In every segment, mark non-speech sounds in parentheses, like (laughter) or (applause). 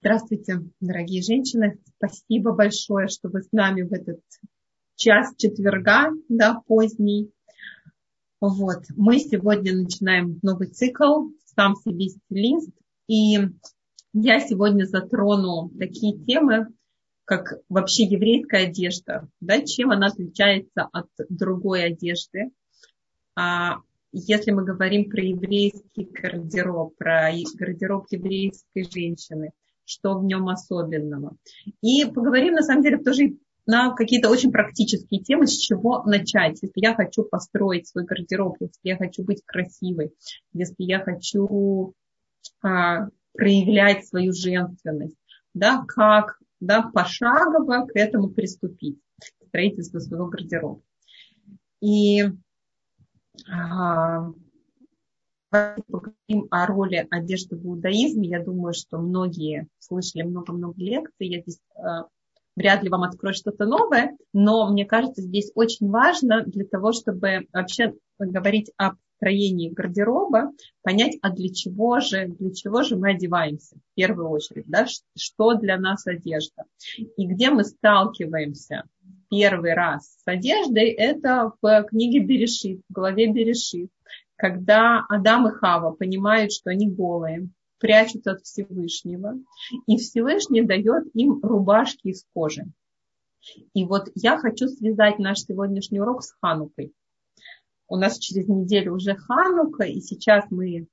Здравствуйте, дорогие женщины. Спасибо большое, что вы с нами в этот час четверга, да, поздний. Вот. Мы сегодня начинаем новый цикл «Сам себе стилист». И я сегодня затрону такие темы, как вообще еврейская одежда, да, чем она отличается от другой одежды. А если мы говорим про еврейский гардероб, про гардероб еврейской женщины – что в нем особенного. И поговорим, на самом деле, тоже на какие-то очень практические темы, с чего начать. Если я хочу построить свой гардероб, если я хочу быть красивой, если я хочу а, проявлять свою женственность, да, как да, пошагово к этому приступить, к строительству своего гардероба. И а, поговорим о роли одежды в иудаизме. Я думаю, что многие слышали много-много лекций. Я здесь э, вряд ли вам открою что-то новое, но мне кажется, здесь очень важно для того, чтобы вообще говорить о строении гардероба, понять, а для чего же, для чего же мы одеваемся в первую очередь, да, что для нас одежда. И где мы сталкиваемся первый раз с одеждой, это в книге Берешит, в главе Берешит когда Адам и Хава понимают, что они голые, прячутся от Всевышнего, и Всевышний дает им рубашки из кожи. И вот я хочу связать наш сегодняшний урок с Ханукой. У нас через неделю уже Ханука, и сейчас мы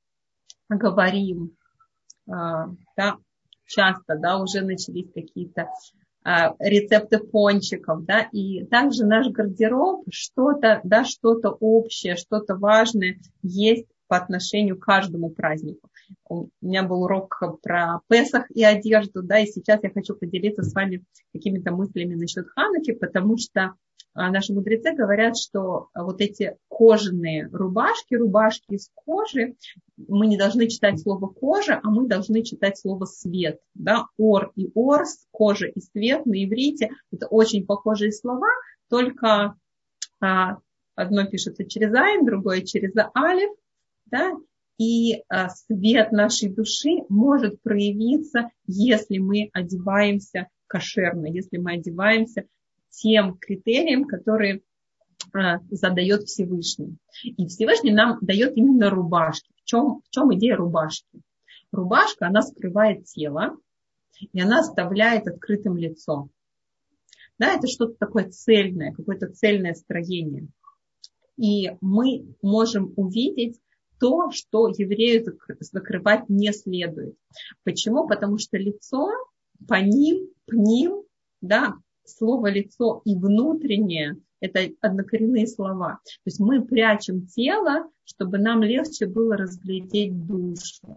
говорим, а, да, часто, да, уже начались какие-то рецепты пончиков, да, и также наш гардероб, что-то, да, что-то общее, что-то важное есть по отношению к каждому празднику. У меня был урок про Песах и одежду, да, и сейчас я хочу поделиться с вами какими-то мыслями насчет Хануки, потому что а наши мудрецы говорят, что вот эти кожаные рубашки, рубашки из кожи, мы не должны читать слово кожа, а мы должны читать слово свет. Да? Ор и орс, кожа и свет на иврите. Это очень похожие слова, только а, одно пишется через айн, другое через алиф. Да? И а, свет нашей души может проявиться, если мы одеваемся кошерно, если мы одеваемся тем критериям, которые а, задает Всевышний. И Всевышний нам дает именно рубашки. В чем, в чем идея рубашки? Рубашка, она скрывает тело, и она оставляет открытым лицо. Да, это что-то такое цельное, какое-то цельное строение. И мы можем увидеть то, что еврею закрывать не следует. Почему? Потому что лицо, по ним, пним, да, слово лицо и внутреннее – это однокоренные слова. То есть мы прячем тело, чтобы нам легче было разглядеть душу.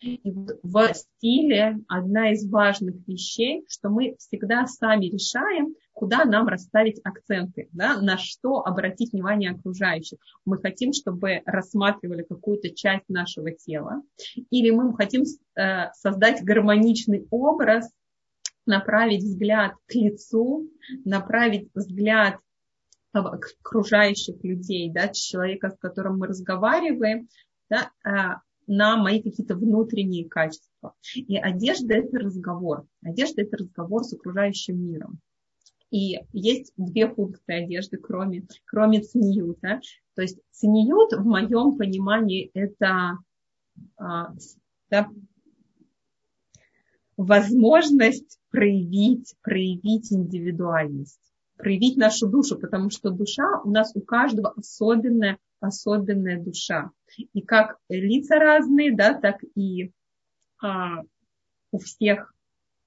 И в стиле одна из важных вещей, что мы всегда сами решаем, куда нам расставить акценты, да, на что обратить внимание окружающих. Мы хотим, чтобы рассматривали какую-то часть нашего тела, или мы хотим э, создать гармоничный образ направить взгляд к лицу, направить взгляд окружающих людей, да, человека, с которым мы разговариваем, да, а, на мои какие-то внутренние качества. И одежда – это разговор. Одежда – это разговор с окружающим миром. И есть две функции одежды, кроме, кроме цниюта. То есть цниют в моем понимании это а, да, возможность проявить, проявить индивидуальность, проявить нашу душу, потому что душа у нас у каждого особенная, особенная душа. И как лица разные, да, так и а, у всех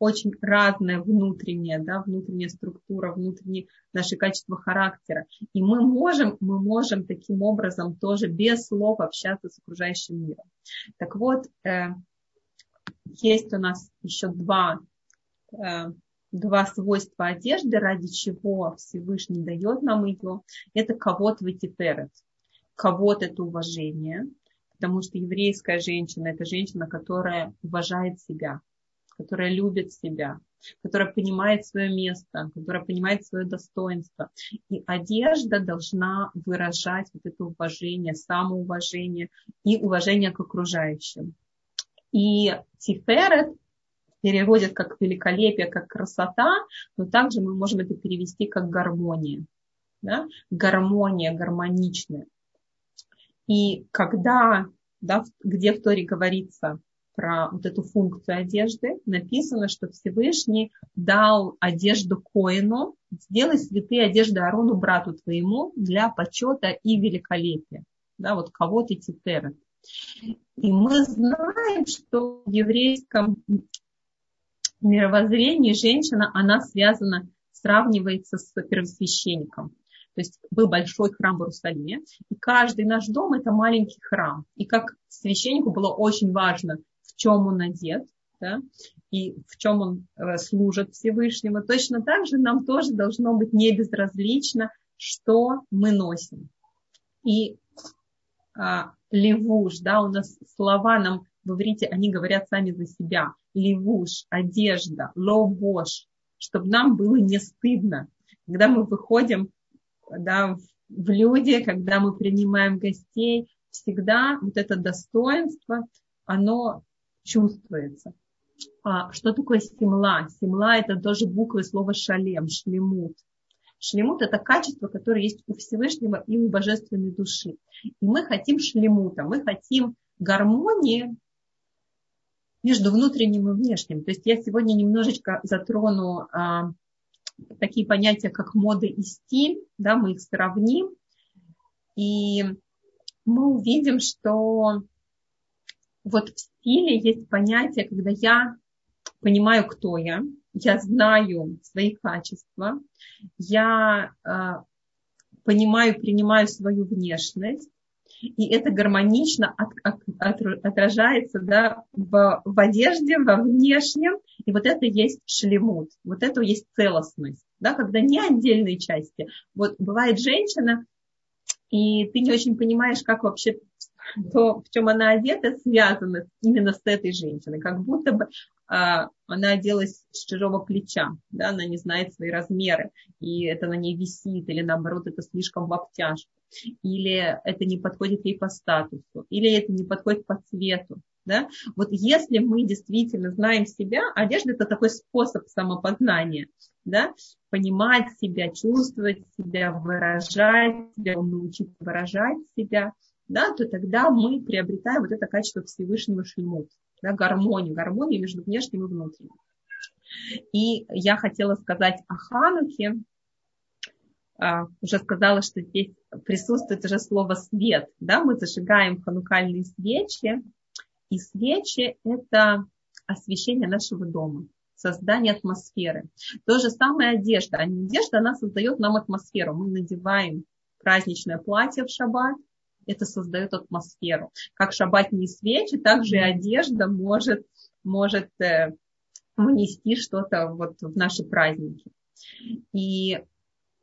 очень разная внутренняя, да, внутренняя структура, внутренние наши качества характера. И мы можем, мы можем таким образом тоже без слов общаться с окружающим миром. Так вот, э, есть у нас еще два, э, два свойства одежды, ради чего Всевышний дает нам ее. Это кого-то ветитерет. Кого-то это уважение, потому что еврейская женщина – это женщина, которая уважает себя, которая любит себя, которая понимает свое место, которая понимает свое достоинство. И одежда должна выражать вот это уважение, самоуважение и уважение к окружающим. И Тиферет, переводят как великолепие, как красота, но также мы можем это перевести как гармония. Да? Гармония, гармоничная. И когда, да, где в Торе говорится про вот эту функцию одежды, написано, что Всевышний дал одежду Коину, сделай святые одежды Арону, брату твоему, для почета и великолепия. Да, вот кого ты титерет. И мы знаем, что в еврейском мировоззрении женщина, она связана, сравнивается с первосвященником. То есть был большой храм в Иерусалиме, и каждый наш дом это маленький храм. И как священнику было очень важно, в чем он одет, да, и в чем он э, служит Всевышнему, точно так же нам тоже должно быть не безразлично, что мы носим. И а, левуш, да, у нас слова нам в иврите, они говорят сами за себя. Левуш, одежда, лобош, чтобы нам было не стыдно. Когда мы выходим да, в люди, когда мы принимаем гостей, всегда вот это достоинство, оно чувствуется. А что такое симла? Симла это тоже буквы слова шалем, шлемут. Шлемут – это качество, которое есть у Всевышнего и у божественной души. И мы хотим шлемута, мы хотим гармонии между внутренним и внешним. То есть я сегодня немножечко затрону а, такие понятия, как мода и стиль, да, мы их сравним, и мы увидим, что вот в стиле есть понятие, когда я понимаю, кто я, я знаю свои качества, я э, понимаю, принимаю свою внешность, и это гармонично от, от, от, отражается да, в, в одежде, во внешнем, и вот это есть шлемут, вот это есть целостность, да, когда не отдельные части. Вот бывает женщина, и ты не очень понимаешь, как вообще то, в чем она одета, связано именно с этой женщиной. Как будто бы а, она оделась с чужого плеча, да, она не знает свои размеры, и это на ней висит, или наоборот, это слишком в обтяжку, или это не подходит ей по статусу, или это не подходит по цвету. Да? Вот если мы действительно знаем себя, одежда это такой способ самопознания, да? понимать себя, чувствовать себя, выражать себя, научиться выражать себя, да, то тогда мы приобретаем вот это качество Всевышнего Шлемут, да, гармонию, гармонию между внешним и внутренним. И я хотела сказать о Хануке, а, уже сказала, что здесь присутствует уже слово свет, да, мы зажигаем ханукальные свечи, и свечи – это освещение нашего дома, создание атмосферы. То же самое одежда. А одежда, она создает нам атмосферу. Мы надеваем праздничное платье в шаббат, это создает атмосферу. Как шаббатные свечи, так же и одежда может, может э, внести что-то вот в наши праздники. И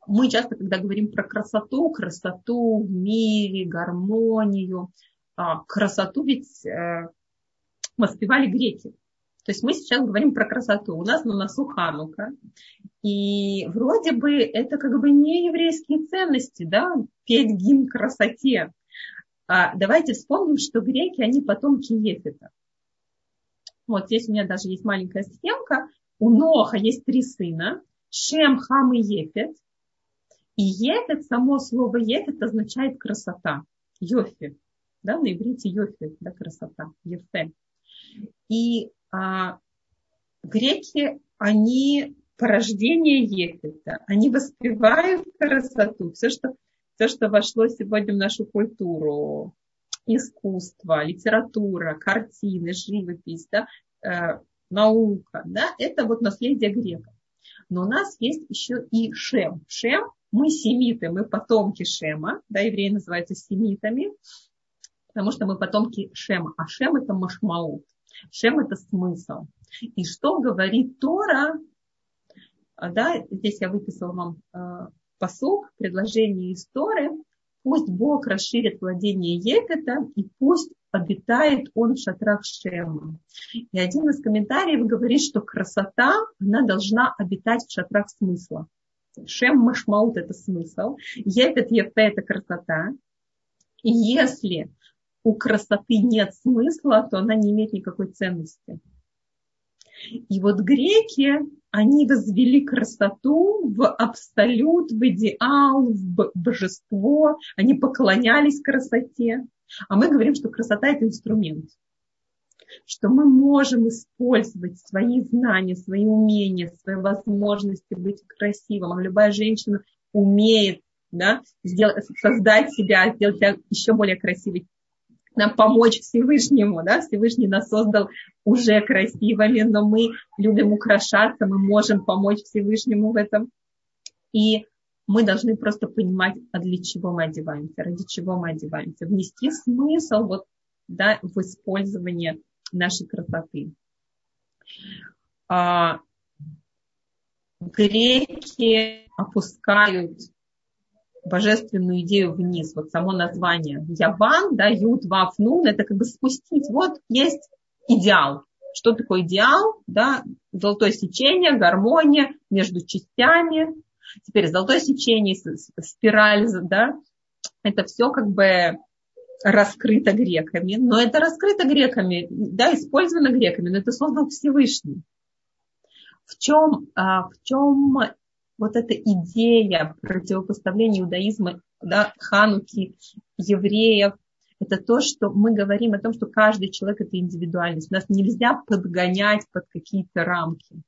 мы часто, когда говорим про красоту, красоту в мире, гармонию, а, красоту ведь э, воспевали греки. То есть мы сейчас говорим про красоту. У нас на носу Ханука. И вроде бы это как бы не еврейские ценности, да, петь гимн красоте. А давайте вспомним, что греки, они потомки Ефета. Вот здесь у меня даже есть маленькая схемка. У Ноха есть три сына. Шем, Хам и Ефет. И Ефет, само слово Ефет означает красота. Йофи. Да, на иврите Йофи, да, красота. Ефе. И а, греки, они порождение Ефета. Они воспевают красоту. Все, что все, что вошло сегодня в нашу культуру, искусство, литература, картины, живопись, да, э, наука, да, это вот наследие греков. Но у нас есть еще и Шем. Шем, мы семиты, мы потомки Шема, да, евреи называются семитами, потому что мы потомки Шема, а Шем это машмаут, Шем это смысл. И что говорит Тора, да, здесь я выписала вам э, посук, предложение истории, пусть Бог расширит владение Ефета и пусть обитает он в шатрах Шема. И один из комментариев говорит, что красота, она должна обитать в шатрах смысла. Шем Машмаут – это смысл. Ефет Ефе – это красота. И если у красоты нет смысла, то она не имеет никакой ценности. И вот греки, они возвели красоту в абсолют, в идеал, в божество. Они поклонялись красоте. А мы говорим, что красота – это инструмент. Что мы можем использовать свои знания, свои умения, свои возможности быть красивым. А любая женщина умеет да, сделать, создать себя, сделать себя еще более красивой нам помочь Всевышнему, да, Всевышний нас создал уже красивыми, но мы любим украшаться, мы можем помочь Всевышнему в этом. И мы должны просто понимать, а для чего мы одеваемся, ради чего мы одеваемся, внести смысл вот, да, в использование нашей красоты. А, греки опускают божественную идею вниз. Вот само название Яван, да, Юд, Вав, Нун, это как бы спустить. Вот есть идеал. Что такое идеал? Да, золотое сечение, гармония между частями. Теперь золотое сечение, спираль, да, это все как бы раскрыто греками, но это раскрыто греками, да, использовано греками, но это создал Всевышний. В чем, а, в чем вот эта идея противопоставления иудаизма, да, хануки, евреев, это то, что мы говорим о том, что каждый человек это индивидуальность. Нас нельзя подгонять под какие-то рамки.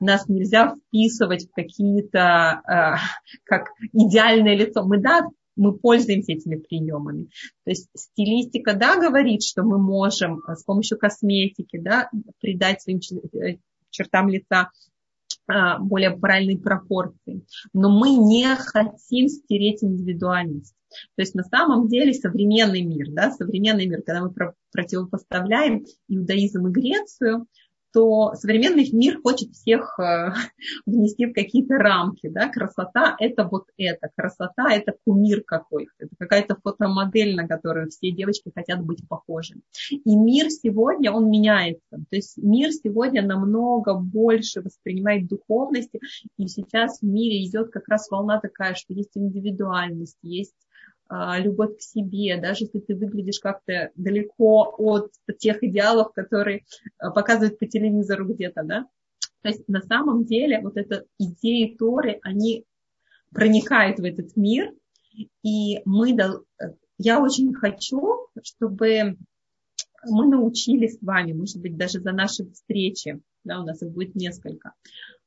Нас нельзя вписывать в какие-то, э, как идеальное лицо. Мы, да, мы пользуемся этими приемами. То есть стилистика, да, говорит, что мы можем с помощью косметики, да, придать своим э, чертам лица более правильные пропорции. Но мы не хотим стереть индивидуальность. То есть на самом деле современный мир, да, современный мир, когда мы противопоставляем иудаизм и Грецию, то современный мир хочет всех э, (laughs) внести в какие-то рамки. Да? Красота – это вот это. Красота – это кумир какой-то. Это какая-то фотомодель, на которую все девочки хотят быть похожими. И мир сегодня, он меняется. То есть мир сегодня намного больше воспринимает духовности. И сейчас в мире идет как раз волна такая, что есть индивидуальность, есть любовь к себе, даже если ты выглядишь как-то далеко от тех идеалов, которые а, показывают по телевизору где-то, да. То есть на самом деле вот эта идеи Торы, они проникают в этот мир, и мы, я очень хочу, чтобы мы научились с вами, может быть, даже за наши встречи, да, у нас их будет несколько,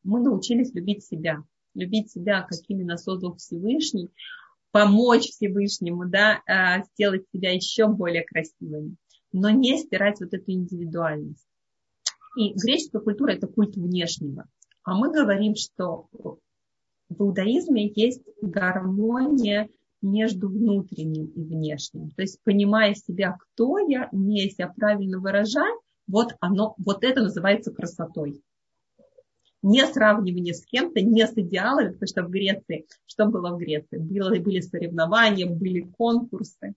мы научились любить себя, любить себя, какими нас создал Всевышний, помочь Всевышнему, да, а, сделать себя еще более красивыми, но не стирать вот эту индивидуальность. И греческая культура – это культ внешнего. А мы говорим, что в иудаизме есть гармония между внутренним и внешним. То есть, понимая себя, кто я, умея себя правильно выражать, вот оно, вот это называется красотой не сравнивание с кем-то, не с идеалами, потому что в Греции, что было в Греции? Было, были соревнования, были конкурсы.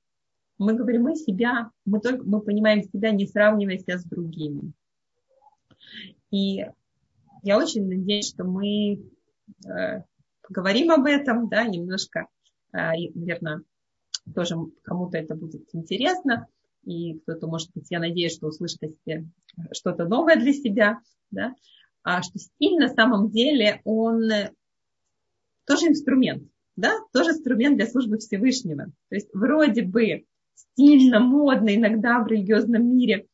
Мы говорим, мы себя, мы, только, мы понимаем себя, не сравнивая себя с другими. И я очень надеюсь, что мы э, поговорим об этом, да, немножко, э, наверное, тоже кому-то это будет интересно, и кто-то, может быть, я надеюсь, что услышит о себе что-то новое для себя, да, что стиль на самом деле, он э, тоже инструмент, да, тоже инструмент для службы Всевышнего. То есть вроде бы стильно, модно иногда в религиозном мире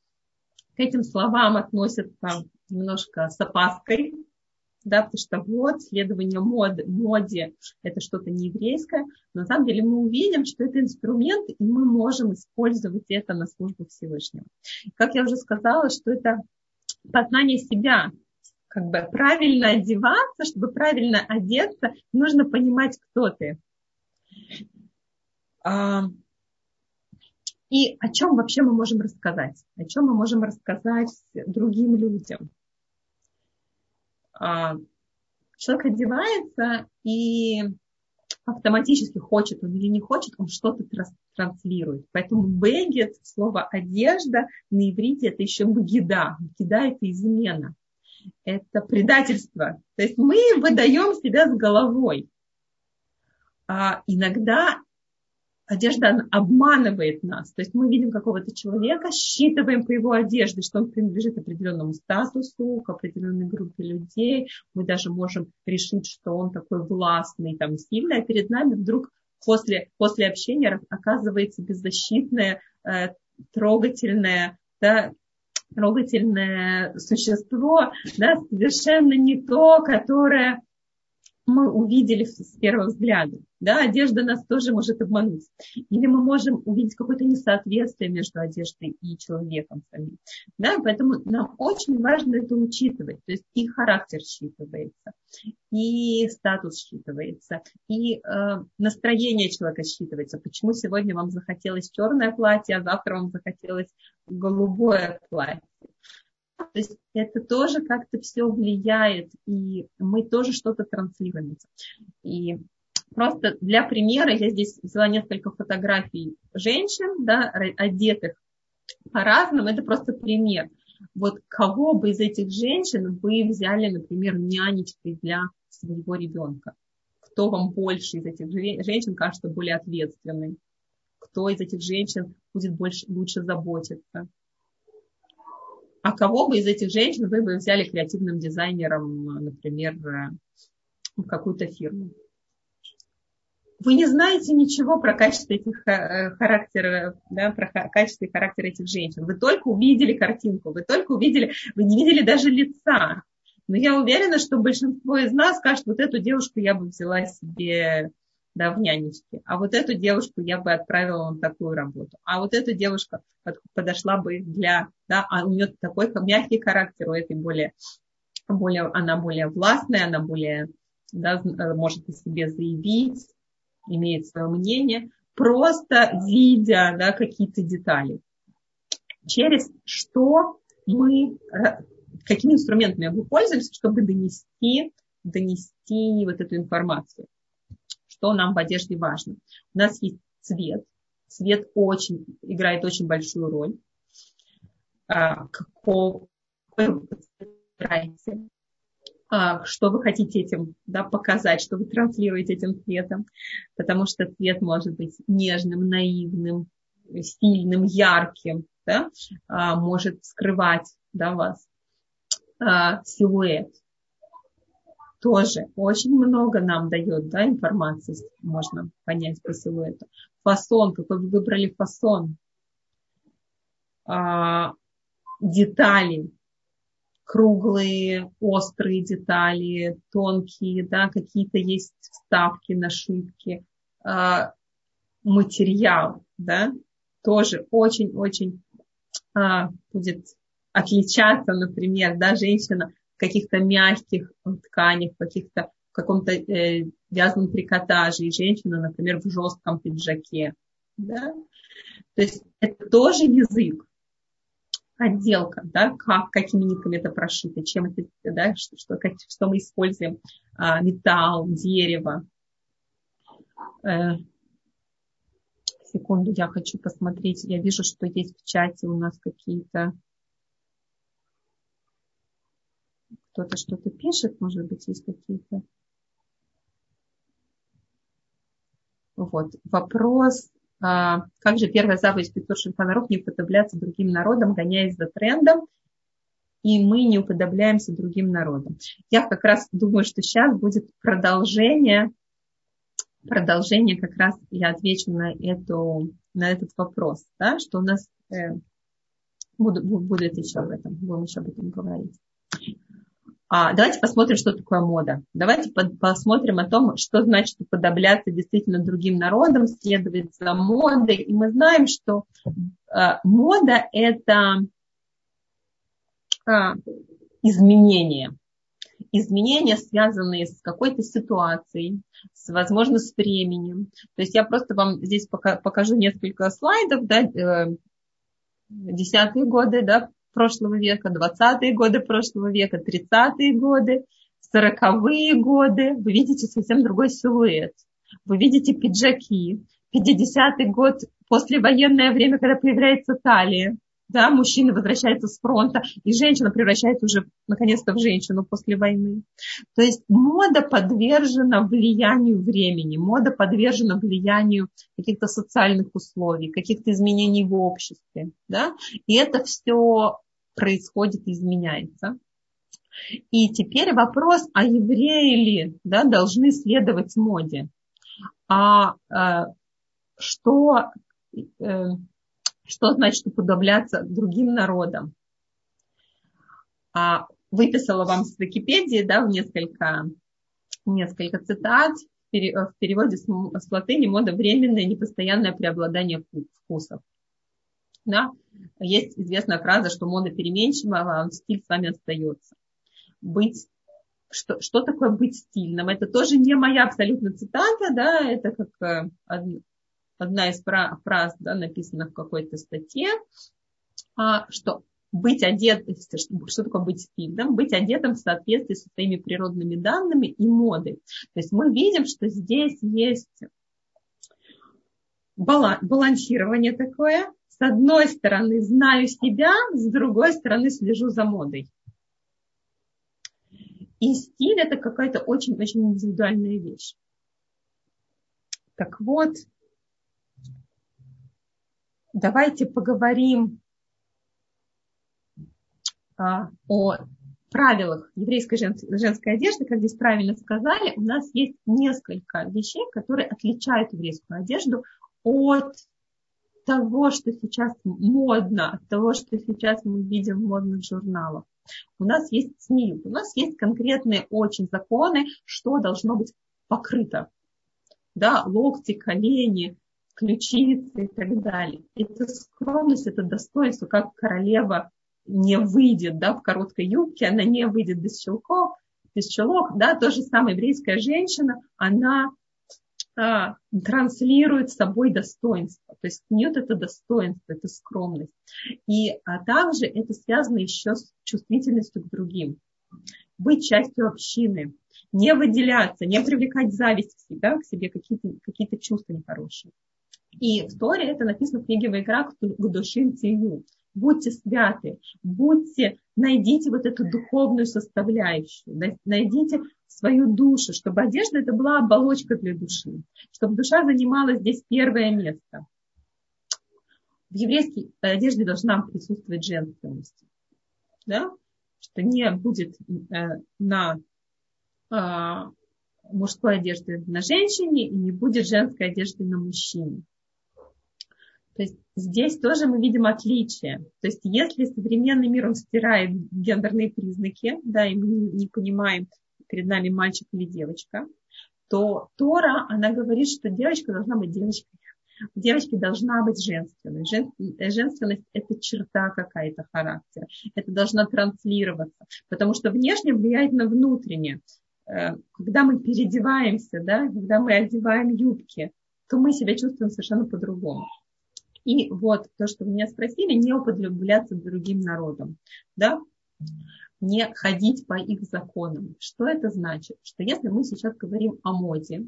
к этим словам относятся немножко с опаской, да, потому что вот, следование мод, моде – это что-то нееврейское. Но на самом деле мы увидим, что это инструмент, и мы можем использовать это на службу Всевышнего. Как я уже сказала, что это познание себя, как бы правильно одеваться, чтобы правильно одеться, нужно понимать, кто ты. А, и о чем вообще мы можем рассказать? О чем мы можем рассказать другим людям? А, человек одевается и автоматически хочет он или не хочет, он что-то транслирует. Поэтому бегет, слово одежда на иврите это еще багида. Багида это измена это предательство. То есть мы выдаем себя с головой. А иногда одежда обманывает нас. То есть мы видим какого-то человека, считываем по его одежде, что он принадлежит определенному статусу, к определенной группе людей. Мы даже можем решить, что он такой властный, там, сильный, а перед нами вдруг после, после общения оказывается беззащитное, э, трогательное, да, трогательное существо, да, совершенно не то, которое мы увидели с первого взгляда. Да, одежда нас тоже может обмануть. Или мы можем увидеть какое-то несоответствие между одеждой и человеком самим. Да, поэтому нам очень важно это учитывать. То есть и характер считывается, и статус считывается, и э, настроение человека считывается. Почему сегодня вам захотелось черное платье, а завтра вам захотелось голубое платье. То есть это тоже как-то все влияет, и мы тоже что-то транслируем. И просто для примера я здесь взяла несколько фотографий женщин, да, одетых по-разному. Это просто пример. Вот кого бы из этих женщин вы взяли, например, нянечкой для своего ребенка? Кто вам больше из этих женщин кажется более ответственной? Кто из этих женщин будет больше, лучше заботиться? А кого бы из этих женщин вы бы взяли креативным дизайнером, например, в какую-то фирму? Вы не знаете ничего про качество этих э, характеров, да, про качество и характер этих женщин. Вы только увидели картинку, вы только увидели, вы не видели даже лица. Но я уверена, что большинство из нас скажет, вот эту девушку я бы взяла себе да, в нянечке. А вот эту девушку я бы отправила на такую работу. А вот эта девушка подошла бы для, да, а у нее такой мягкий характер, у этой более, более, она более властная, она более, да, может о себе заявить, имеет свое мнение, просто видя, да, какие-то детали. Через что мы, какими инструментами мы пользуемся, чтобы донести, донести вот эту информацию что нам в одежде важно. У нас есть цвет. Цвет очень, играет очень большую роль. А, какой вы выбираете, а, что вы хотите этим да, показать, что вы транслируете этим цветом. Потому что цвет может быть нежным, наивным, сильным, ярким, да, а, может скрывать да, вас силуэт тоже очень много нам дает да, информации, можно понять по силуэту. Фасон, какой вы выбрали фасон. А, детали, круглые, острые детали, тонкие, да, какие-то есть вставки, нашивки, а, материал, да, тоже очень-очень а, будет отличаться, например, да, женщина каких-то мягких тканях, каких-то в каком-то э, вязаном трикотаже, и женщина, например, в жестком пиджаке. Да? То есть это тоже язык, отделка, да, как, какими нитками это прошито, чем это, да, что, что, как, что мы используем, а, металл, дерево. Э, секунду, я хочу посмотреть, я вижу, что есть в чате у нас какие-то кто-то что-то пишет, может быть, есть какие-то. Вот. Вопрос, а, как же первая заповедь Петр Шульханаров не уподобляться другим народам, гоняясь за трендом, и мы не уподобляемся другим народам. Я как раз думаю, что сейчас будет продолжение, продолжение как раз я отвечу на, эту, на этот вопрос, да, что у нас э, буду, будет еще об этом, будем еще об этом говорить. А, давайте посмотрим, что такое мода. Давайте посмотрим о том, что значит уподобляться действительно другим народам, следовать за модой. И мы знаем, что а, мода – это а, изменения. Изменения, связанные с какой-то ситуацией, с, возможно, с временем. То есть я просто вам здесь покажу несколько слайдов, да, э, десятые годы, да, прошлого века, 20-е годы прошлого века, 30-е годы, 40-е годы. Вы видите совсем другой силуэт. Вы видите пиджаки. 50-й год, послевоенное время, когда появляется талия. да, мужчина возвращается с фронта, и женщина превращается уже наконец-то в женщину после войны. То есть мода подвержена влиянию времени, мода подвержена влиянию каких-то социальных условий, каких-то изменений в обществе, да, и это все происходит, изменяется. И теперь вопрос, а евреи ли да, должны следовать моде? А э, что, э, что значит уподобляться другим народам? А, выписала вам с Википедии да, в несколько, несколько цитат. В переводе с, с латыни мода временное, непостоянное преобладание вкусов. Да? Есть известная фраза, что мода переменчива, а стиль с вами остается быть что, что такое быть стильным? Это тоже не моя абсолютно цитата, да, это как э, одна из фраз, да, написанных в какой-то статье, а, что быть одетым, что такое быть стильным? Быть одетым в соответствии со своими природными данными и модой. То есть мы видим, что здесь есть балансирование такое. С одной стороны знаю себя, с другой стороны слежу за модой. И стиль это какая-то очень-очень индивидуальная вещь. Так вот, давайте поговорим а, о правилах еврейской женской, женской одежды, как здесь правильно сказали, у нас есть несколько вещей, которые отличают еврейскую одежду от того, что сейчас модно, от того, что сейчас мы видим в модных журналах. У нас есть СМИ, у нас есть конкретные очень законы, что должно быть покрыто. Да, локти, колени, ключицы и так далее. Это скромность, это достоинство, как королева не выйдет да, в короткой юбке, она не выйдет без щелков, без чулок. Да, то же самое еврейская женщина, она а, транслирует собой достоинство. То есть нет это достоинство, это скромность. И а также это связано еще с чувствительностью к другим. Быть частью общины, не выделяться, не привлекать зависть к себе, к себе какие-то какие чувства нехорошие. И в Торе это написано в книге Вайкра к душим тию будьте святы, будьте, найдите вот эту духовную составляющую, найдите свою душу, чтобы одежда это была оболочка для души, чтобы душа занимала здесь первое место. В еврейской одежде должна присутствовать женственность, да? что не будет э, на э, мужской одежды на женщине и не будет женской одежды на мужчине. То есть здесь тоже мы видим отличие. То есть если современный мир, он стирает гендерные признаки, да, и мы не понимаем, перед нами мальчик или девочка, то Тора, она говорит, что девочка должна быть девочкой. У девочки должна быть женственной. женственность – это черта какая-то характера. Это должно транслироваться. Потому что внешне влияет на внутреннее. Э, когда мы переодеваемся, да, когда мы одеваем юбки, то мы себя чувствуем совершенно по-другому. И вот то, что вы меня спросили, не употребляться другим народам. Да? Не ходить по их законам. Что это значит? Что если мы сейчас говорим о моде,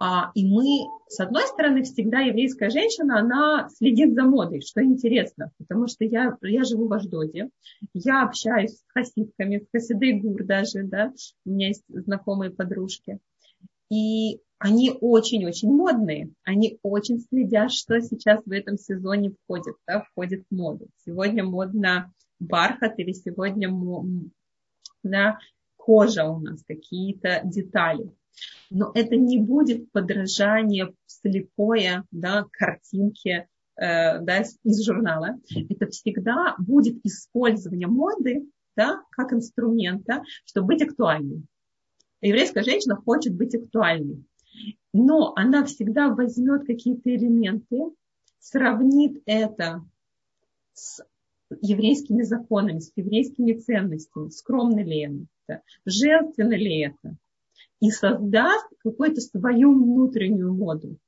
а, и мы, с одной стороны, всегда еврейская женщина, она следит за модой, что интересно, потому что я, я живу в Аждоде, я общаюсь с хасидками, с хасидой гур даже, да, у меня есть знакомые подружки, и они очень-очень модные, они очень следят, что сейчас в этом сезоне входит, да, входит в моду. Сегодня модно бархат или сегодня да, кожа у нас, какие-то детали. Но это не будет подражание слепое да, картинке э, да, из журнала. Это всегда будет использование моды да, как инструмента, чтобы быть актуальным. Еврейская женщина хочет быть актуальной но она всегда возьмет какие-то элементы, сравнит это с еврейскими законами, с еврейскими ценностями, скромно ли это, женственно ли это, и создаст какую-то свою внутреннюю моду.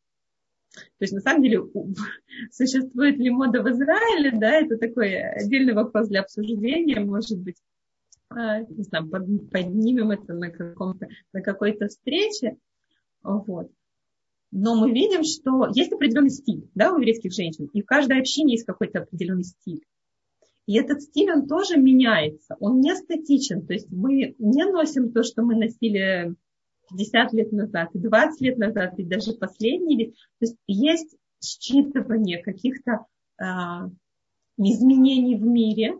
То есть, на самом деле, (laughs) существует ли мода в Израиле, да, это такой отдельный вопрос для обсуждения, может быть, а, не знаю, поднимем это на, на какой-то встрече, вот. но мы видим, что есть определенный стиль да, у еврейских женщин, и в каждой общине есть какой-то определенный стиль. И этот стиль, он тоже меняется, он не статичен, то есть мы не носим то, что мы носили 50 лет назад, и 20 лет назад, и даже последние. То есть есть считывание каких-то э, изменений в мире,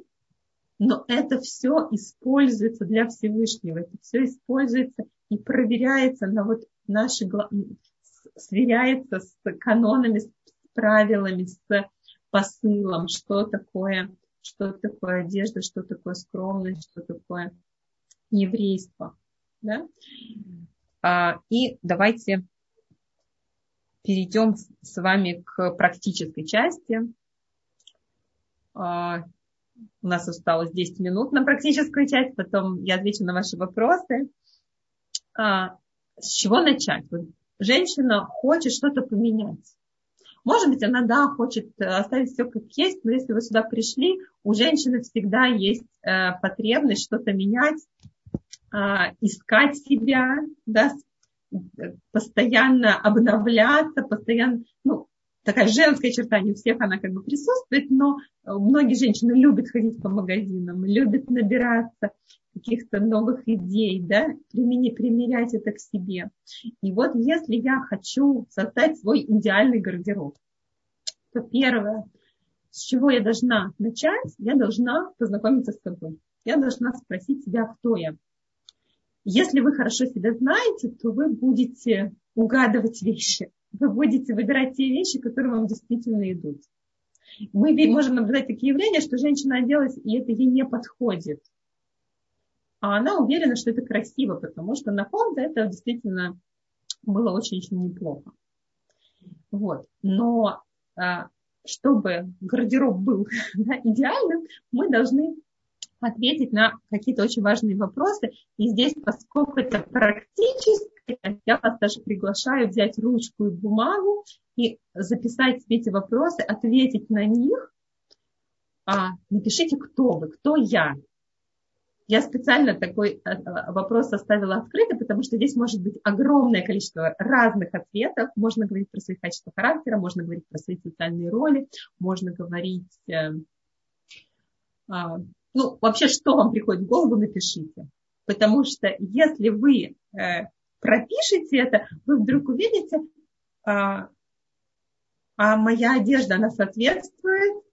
но это все используется для Всевышнего, это все используется и проверяется на вот наши, сверяется с канонами, с правилами, с посылом, что такое, что такое одежда, что такое скромность, что такое еврейство. Да? А, и давайте перейдем с вами к практической части. А, у нас осталось 10 минут на практическую часть, потом я отвечу на ваши вопросы. А, с чего начать? Вот женщина хочет что-то поменять. Может быть, она, да, хочет оставить все как есть, но если вы сюда пришли, у женщины всегда есть э, потребность что-то менять, а, искать себя, да, постоянно обновляться, постоянно, ну, такая женская черта, не у всех она как бы присутствует, но многие женщины любят ходить по магазинам, любят набираться каких-то новых идей, да, примерять это к себе. И вот если я хочу создать свой идеальный гардероб, то первое, с чего я должна начать, я должна познакомиться с собой. Я должна спросить себя, кто я. Если вы хорошо себя знаете, то вы будете угадывать вещи. Вы будете выбирать те вещи, которые вам действительно идут. Мы можем наблюдать такие явления, что женщина оделась, и это ей не подходит. А она уверена, что это красиво, потому что на фон это действительно было очень-очень неплохо. Вот. Но а, чтобы гардероб был (laughs) да, идеальным, мы должны ответить на какие-то очень важные вопросы. И здесь, поскольку это практически, я вас даже приглашаю взять ручку и бумагу и записать себе эти вопросы, ответить на них. А, напишите, кто вы, кто я. Я специально такой э, э, вопрос оставила открытый, потому что здесь может быть огромное количество разных ответов. Можно говорить про свои качества характера, можно говорить про свои социальные роли, можно говорить э, а, ну, вообще, что вам приходит в голову, напишите. Потому что если вы э, пропишете это, вы вдруг увидите, а, а моя одежда, она соответствует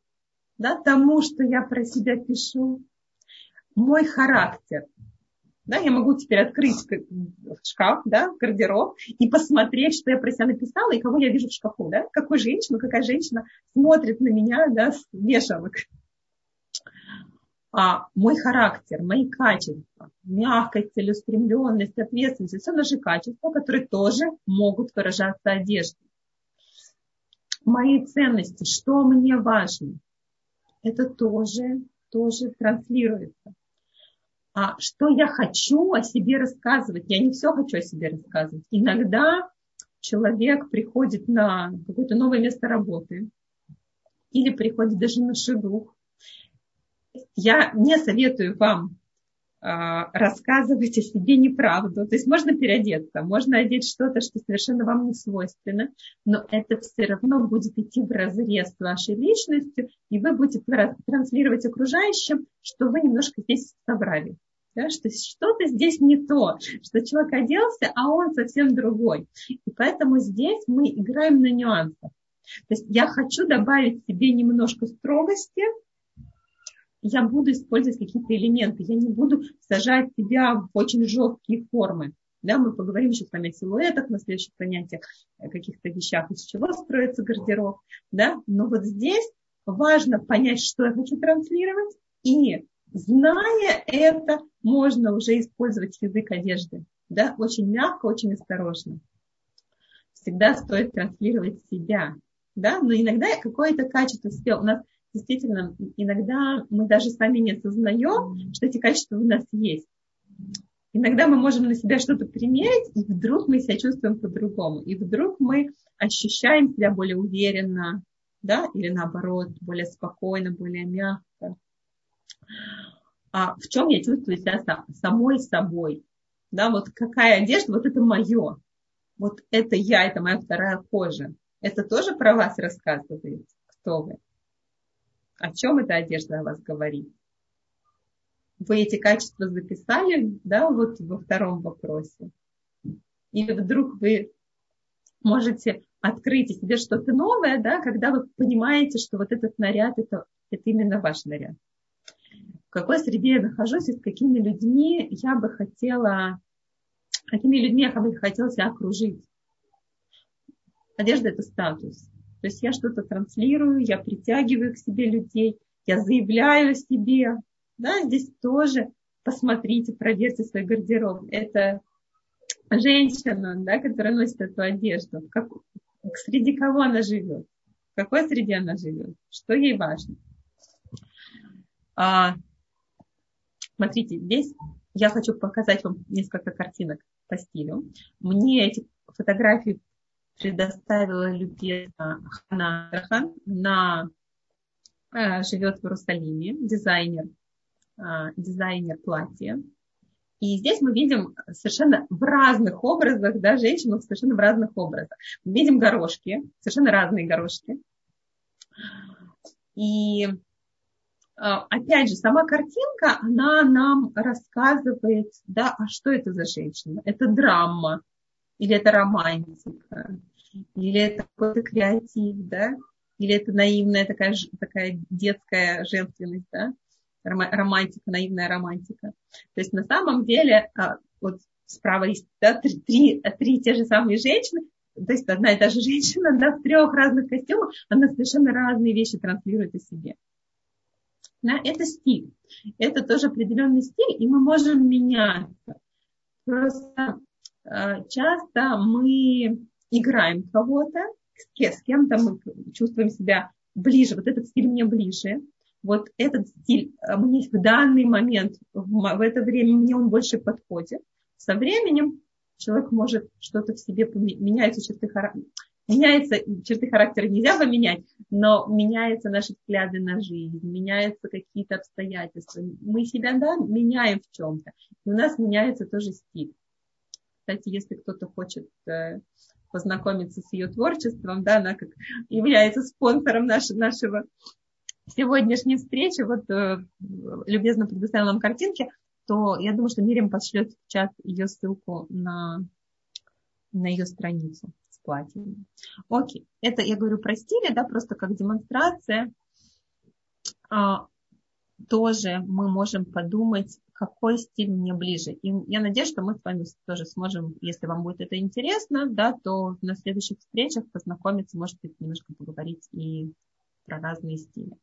да, тому, что я про себя пишу. Мой характер. Да, я могу теперь открыть шкаф, да, гардероб и посмотреть, что я про себя написала и кого я вижу в шкафу, да, какую женщину, какая женщина смотрит на меня, да, с вешалок а, мой характер, мои качества, мягкость, целеустремленность, ответственность, все наши качества, которые тоже могут выражаться одеждой. Мои ценности, что мне важно, это тоже, тоже транслируется. А что я хочу о себе рассказывать? Я не все хочу о себе рассказывать. Иногда человек приходит на какое-то новое место работы или приходит даже на шедух, я не советую вам а, рассказывать о себе неправду. То есть можно переодеться, можно одеть что-то, что совершенно вам не свойственно, но это все равно будет идти в разрез с вашей личностью, и вы будете транслировать окружающим, что вы немножко здесь собрали. Да, что что-то здесь не то, что человек оделся, а он совсем другой. И поэтому здесь мы играем на нюансах. То есть я хочу добавить себе немножко строгости, я буду использовать какие-то элементы, я не буду сажать себя в очень жесткие формы. Да, мы поговорим еще с вами о силуэтах на следующих занятиях, о каких-то вещах, из чего строится гардероб. Да? Но вот здесь важно понять, что я хочу транслировать, и зная это, можно уже использовать язык одежды. Да? Очень мягко, очень осторожно. Всегда стоит транслировать себя. Да? Но иногда какое-то качество себя. У нас действительно, иногда мы даже сами не осознаем, что эти качества у нас есть. Иногда мы можем на себя что-то примерить, и вдруг мы себя чувствуем по-другому. И вдруг мы ощущаем себя более уверенно, да, или наоборот, более спокойно, более мягко. А в чем я чувствую себя самой собой? Да, вот какая одежда, вот это мое. вот это я, это моя вторая кожа. Это тоже про вас рассказывает, кто вы. О чем эта одежда о вас говорит? Вы эти качества записали, да, вот во втором вопросе. И вдруг вы можете открыть в себе что-то новое, да, когда вы понимаете, что вот этот наряд это, это именно ваш наряд. В какой среде я нахожусь и с какими людьми я бы хотела, какими людьми я бы хотела себя окружить. Одежда это статус. То есть я что-то транслирую, я притягиваю к себе людей, я заявляю о себе. Да, здесь тоже посмотрите, проверьте свой гардероб. Это женщина, да, которая носит эту одежду. Как, среди кого она живет? В какой среде она живет? Что ей важно? А, смотрите, здесь я хочу показать вам несколько картинок по стилю. Мне эти фотографии предоставила любезно Хана Арахан. Она э, живет в Иерусалиме, дизайнер, э, дизайнер платья. И здесь мы видим совершенно в разных образах, да, женщину совершенно в разных образах. Мы видим горошки, совершенно разные горошки. И а, опять же, сама картинка, она нам рассказывает, да, а что это за женщина? Это драма, или это романтика, или это какой-то креатив, да, или это наивная такая, такая детская женственность, да, романтика, наивная романтика. То есть на самом деле, а, вот справа есть да, три, три, три те же самые женщины, то есть одна и та же женщина, да, в трех разных костюмах, она совершенно разные вещи транслирует о себе. Да, это стиль. Это тоже определенный стиль, и мы можем меняться. Просто часто мы играем кого-то, с кем-то мы чувствуем себя ближе, вот этот стиль мне ближе, вот этот стиль э, мне в данный момент, в это время мне он больше подходит. Со временем человек может что-то в себе меняются черты характера. Меняются черты характера нельзя поменять, но меняются наши взгляды на жизнь, меняются какие-то обстоятельства. Мы себя, да, меняем в чем-то. И у нас меняется тоже стиль. Кстати, если кто-то хочет э, познакомиться с ее творчеством, да, она как является спонсором нашего, нашего сегодняшней встречи, вот э, любезно предоставила нам картинки, то я думаю, что Мирим пошлет в чат ее ссылку на, на ее страницу с платьем. Окей, это я говорю про стили, да, просто как демонстрация. А, тоже мы можем подумать, какой стиль мне ближе. И я надеюсь, что мы с вами тоже сможем, если вам будет это интересно, да, то на следующих встречах познакомиться, может быть, немножко поговорить и про разные стили.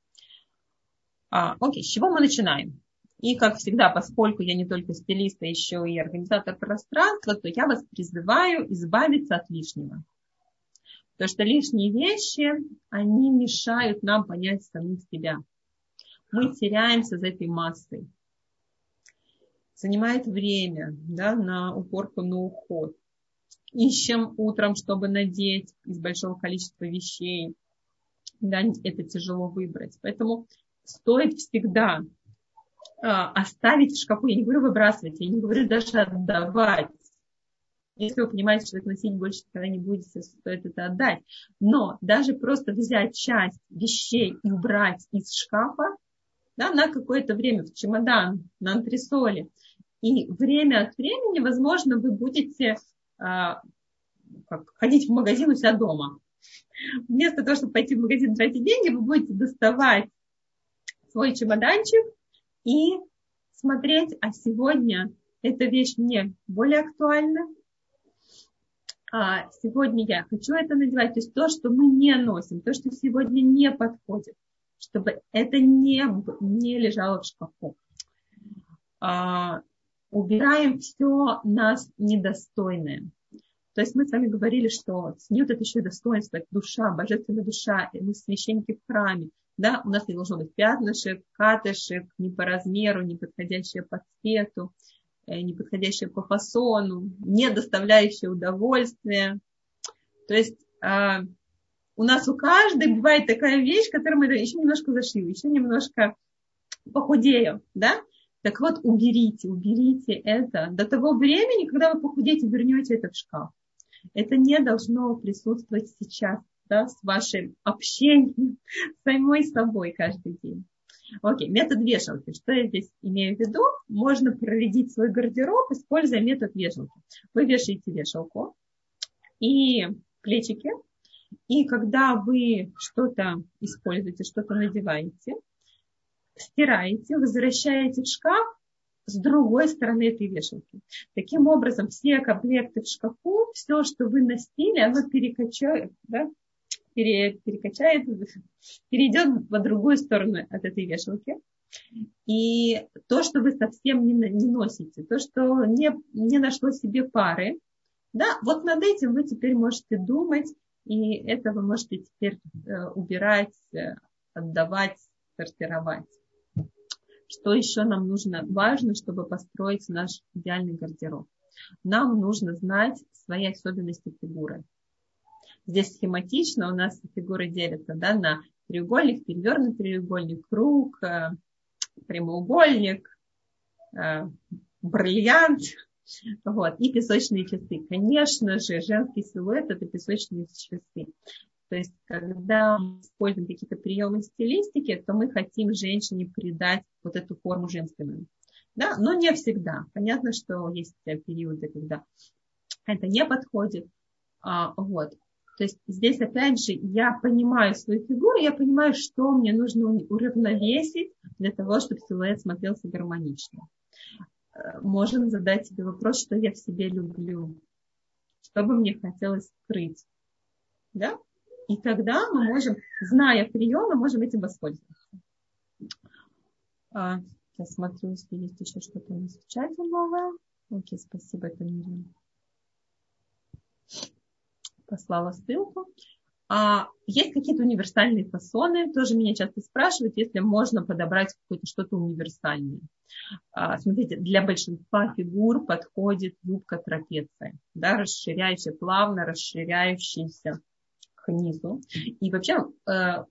А, окей, с чего мы начинаем? И, как всегда, поскольку я не только стилист, а еще и организатор пространства, то я вас призываю избавиться от лишнего. Потому что лишние вещи, они мешают нам понять самих себя. Мы теряемся за этой массой. Занимает время да, на уборку, на уход. Ищем утром, чтобы надеть из большого количества вещей. Да, это тяжело выбрать. Поэтому стоит всегда а, оставить в шкафу. Я не говорю выбрасывать, я не говорю даже отдавать. Если вы понимаете, что вы носить больше никогда не будете, стоит это отдать. Но даже просто взять часть вещей и убрать из шкафа да, на какое-то время в чемодан, на антресоле. И время от времени, возможно, вы будете а, как, ходить в магазин у себя дома. Вместо того, чтобы пойти в магазин тратить деньги, вы будете доставать свой чемоданчик и смотреть, а сегодня эта вещь мне более актуальна, а сегодня я хочу это надевать, то есть то, что мы не носим, то, что сегодня не подходит, чтобы это не, не лежало в шкафу. А, убираем все нас недостойное. То есть мы с вами говорили, что снют это еще и достоинство, душа, божественная душа, мы священники в храме да, у нас не должно быть пятнышек, катышек, не по размеру, не подходящие по цвету, э, не подходящие по фасону, не доставляющие удовольствия. То есть э, у нас у каждой бывает такая вещь, которую мы еще немножко зашили, еще немножко похудеем, да? Так вот, уберите, уберите это до того времени, когда вы похудеете, вернете это в шкаф. Это не должно присутствовать сейчас да, с вашим общением (laughs) самой собой каждый день. Окей, метод вешалки. Что я здесь имею в виду? Можно проредить свой гардероб, используя метод вешалки. Вы вешаете вешалку и плечики, и когда вы что-то используете, что-то надеваете, стираете, возвращаете в шкаф с другой стороны этой вешалки. Таким образом, все комплекты в шкафу, все, что вы носили, оно перекачает, да, пере, перекачает, перейдет в другую сторону от этой вешалки. И то, что вы совсем не, не носите, то, что не, не нашло себе пары, да, вот над этим вы теперь можете думать, и это вы можете теперь э, убирать, э, отдавать, сортировать. Что еще нам нужно? Важно, чтобы построить наш идеальный гардероб. Нам нужно знать свои особенности фигуры. Здесь схематично у нас фигуры делятся да, на треугольник, перевернутый треугольник, круг, э, прямоугольник, э, бриллиант, вот, и песочные часы. Конечно же, женский силуэт – это песочные часы. То есть, когда мы используем какие-то приемы стилистики, то мы хотим женщине придать вот эту форму женственную. Да? Но не всегда. Понятно, что есть периоды, когда это не подходит. А, вот. То есть здесь, опять же, я понимаю свою фигуру, я понимаю, что мне нужно уравновесить для того, чтобы силуэт смотрелся гармонично. Э, можем задать себе вопрос, что я в себе люблю, что бы мне хотелось скрыть. Да? И тогда мы можем, зная приемы, можем этим воспользоваться. А, я смотрю, если есть еще что-то у нас в чате новое. Окей, спасибо, это Мирина. Послала ссылку. А есть какие-то универсальные фасоны, тоже меня часто спрашивают, если можно подобрать какое-то что-то универсальное. А, смотрите, для большинства фигур подходит юбка трапеция, да, расширяющая, плавно расширяющаяся к низу. И вообще, э,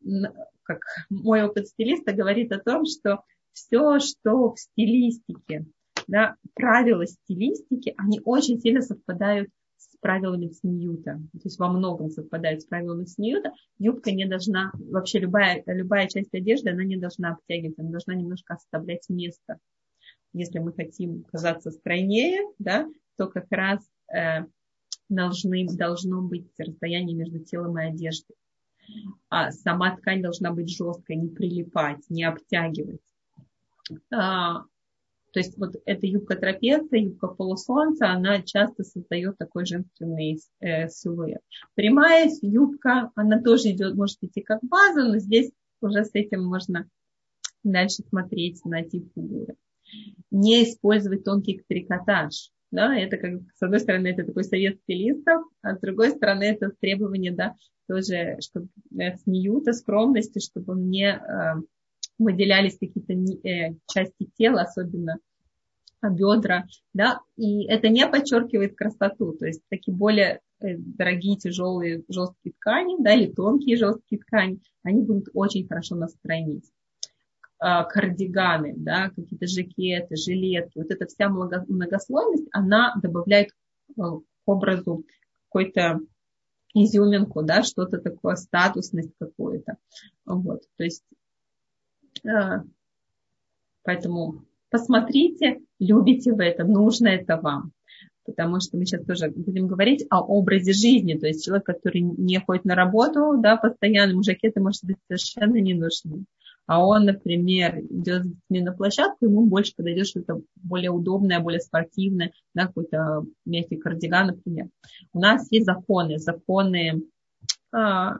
как мой опыт стилиста говорит о том, что все, что в стилистике, да, правила стилистики, они очень сильно совпадают с правилами Сньюта. То есть во многом совпадают с правилами Сньюта. Юбка не должна, вообще любая, любая часть одежды, она не должна обтягивать, она должна немножко оставлять место. Если мы хотим казаться стройнее, да, то как раз э, должны, должно быть расстояние между телом и одеждой. А сама ткань должна быть жесткой, не прилипать, не обтягивать. А, то есть вот эта юбка трапеция, юбка полусолнца, она часто создает такой женственный э, силуэт. Прямая юбка, она тоже идет, может идти как база, но здесь уже с этим можно дальше смотреть на тип фигуры. Не использовать тонкий трикотаж. Да, это как, с одной стороны, это такой совет стилистов, а с другой стороны, это требование, да, тоже, чтобы э, с неюта, скромности, чтобы не э, выделялись какие-то э, части тела, особенно бедра, да, и это не подчеркивает красоту, то есть такие более э, дорогие, тяжелые, жесткие ткани, да, или тонкие жесткие ткани, они будут очень хорошо настроить. А, кардиганы, да, какие-то жакеты, жилетки, вот эта вся многослойность, она добавляет э, к образу какой-то изюминку, да, что-то такое, статусность какую-то. Вот, то есть, э, поэтому посмотрите, любите вы это, нужно это вам. Потому что мы сейчас тоже будем говорить о образе жизни. То есть человек, который не ходит на работу, да, постоянно, ему жакеты, может быть, совершенно не нужны а он, например, идет с детьми на площадку, ему больше подойдет что-то более удобное, более спортивное, да, какой-то мягкий кардиган, например. У нас есть законы, законы а,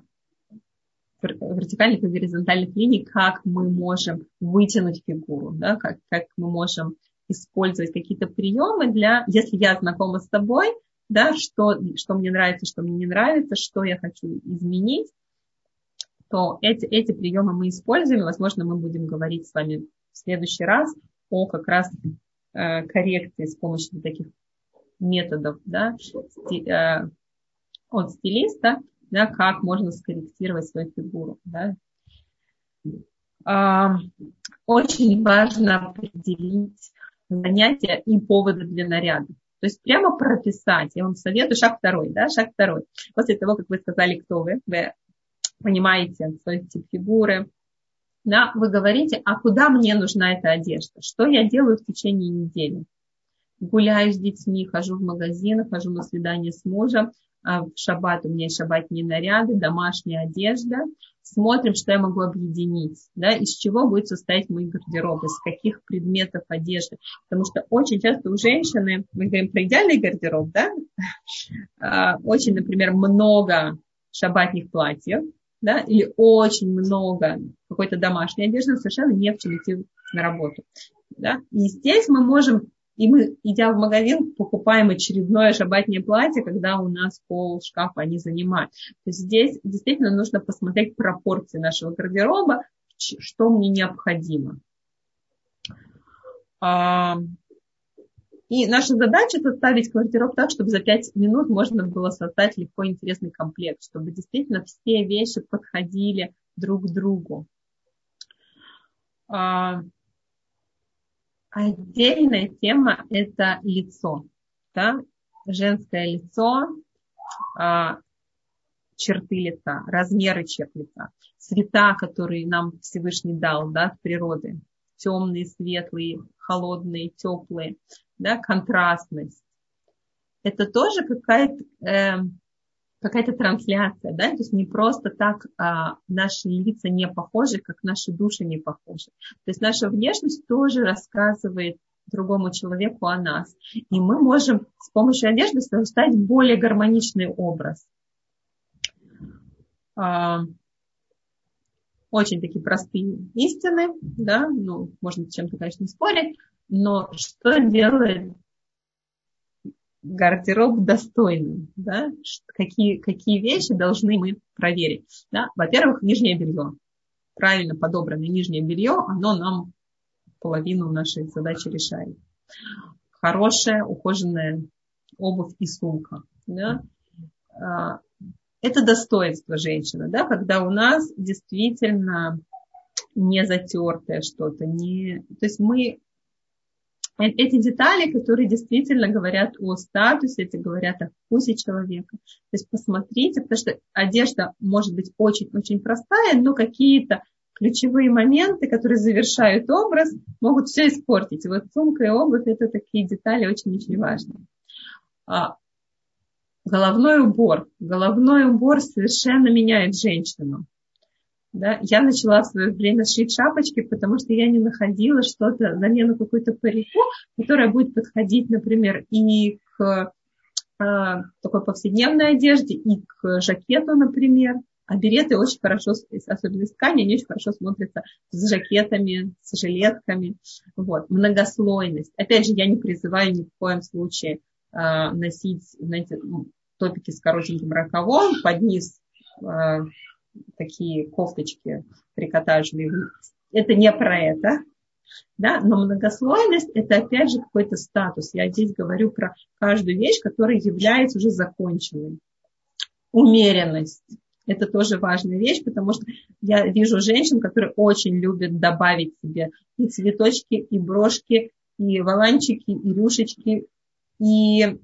вертикальных и горизонтальных линий, как мы можем вытянуть фигуру, да, как, как мы можем использовать какие-то приемы для, если я знакома с тобой, да, что, что мне нравится, что мне не нравится, что я хочу изменить, то эти, эти приемы мы используем. Возможно, мы будем говорить с вами в следующий раз о как раз э, коррекции с помощью таких методов да, э, от стилиста, да, как можно скорректировать свою фигуру. Да. Э, очень важно определить занятия и поводы для наряда. То есть прямо прописать. Я вам советую шаг второй, да, шаг второй. После того, как вы сказали, кто вы, вы понимаете свой тип фигуры, да, вы говорите, а куда мне нужна эта одежда? Что я делаю в течение недели? Гуляю с детьми, хожу в магазин, хожу на свидание с мужем, а в шаббат у меня есть шаббатные наряды, домашняя одежда. Смотрим, что я могу объединить, да, из чего будет состоять мой гардероб, из каких предметов одежды. Потому что очень часто у женщины, мы говорим про идеальный гардероб, да, (laughs) а, очень, например, много шаббатных платьев, да, или очень много какой-то домашней одежды, совершенно не в чем идти на работу. Да. И здесь мы можем и мы, идя в магазин, покупаем очередное шабатное платье, когда у нас пол шкафа они занимают. То есть здесь действительно нужно посмотреть пропорции нашего гардероба, что мне необходимо. И наша задача составить гардероб так, чтобы за 5 минут можно было создать легко интересный комплект, чтобы действительно все вещи подходили друг к другу. А, Отдельная тема – это лицо. Да? Женское лицо, а, черты лица, размеры черт лица, цвета, которые нам Всевышний дал да, от природы. Темные, светлые, холодные, теплые, да, контрастность. Это тоже какая-то э, какая-то трансляция, да, то есть не просто так а, наши лица не похожи, как наши души не похожи. То есть наша внешность тоже рассказывает другому человеку о нас. И мы можем с помощью одежды создать более гармоничный образ. А, очень такие простые истины, да, ну, можно с чем-то, конечно, спорить, но что делает гардероб достойным, да, какие, какие вещи должны мы проверить. Да? Во-первых, нижнее белье. Правильно подобранное нижнее белье, оно нам половину нашей задачи решает. Хорошая, ухоженная обувь и сумка. Да? А, это достоинство женщины, да, когда у нас действительно не затертое что-то, не... то есть мы Э, эти детали, которые действительно говорят о статусе, это говорят о вкусе человека. То есть посмотрите, потому что одежда может быть очень-очень простая, но какие-то ключевые моменты, которые завершают образ, могут все испортить. И вот сумка и обувь – это такие детали очень-очень важные. Головной убор. Головной убор совершенно меняет женщину. Да, я начала в свое время шить шапочки, потому что я не находила что-то, замену какую-то парику, которая будет подходить, например, и к э, такой повседневной одежде, и к жакету, например. А береты очень хорошо, особенно из ткани, они очень хорошо смотрятся с жакетами, с жилетками. Вот. Многослойность. Опять же, я не призываю ни в коем случае носить, знаете, топики с коротеньким рукавом, под низ э, такие кофточки трикотажные. Это не про это. Да? Но многослойность – это опять же какой-то статус. Я здесь говорю про каждую вещь, которая является уже законченной. Умеренность – это тоже важная вещь, потому что я вижу женщин, которые очень любят добавить себе и цветочки, и брошки, и валанчики, и рюшечки, и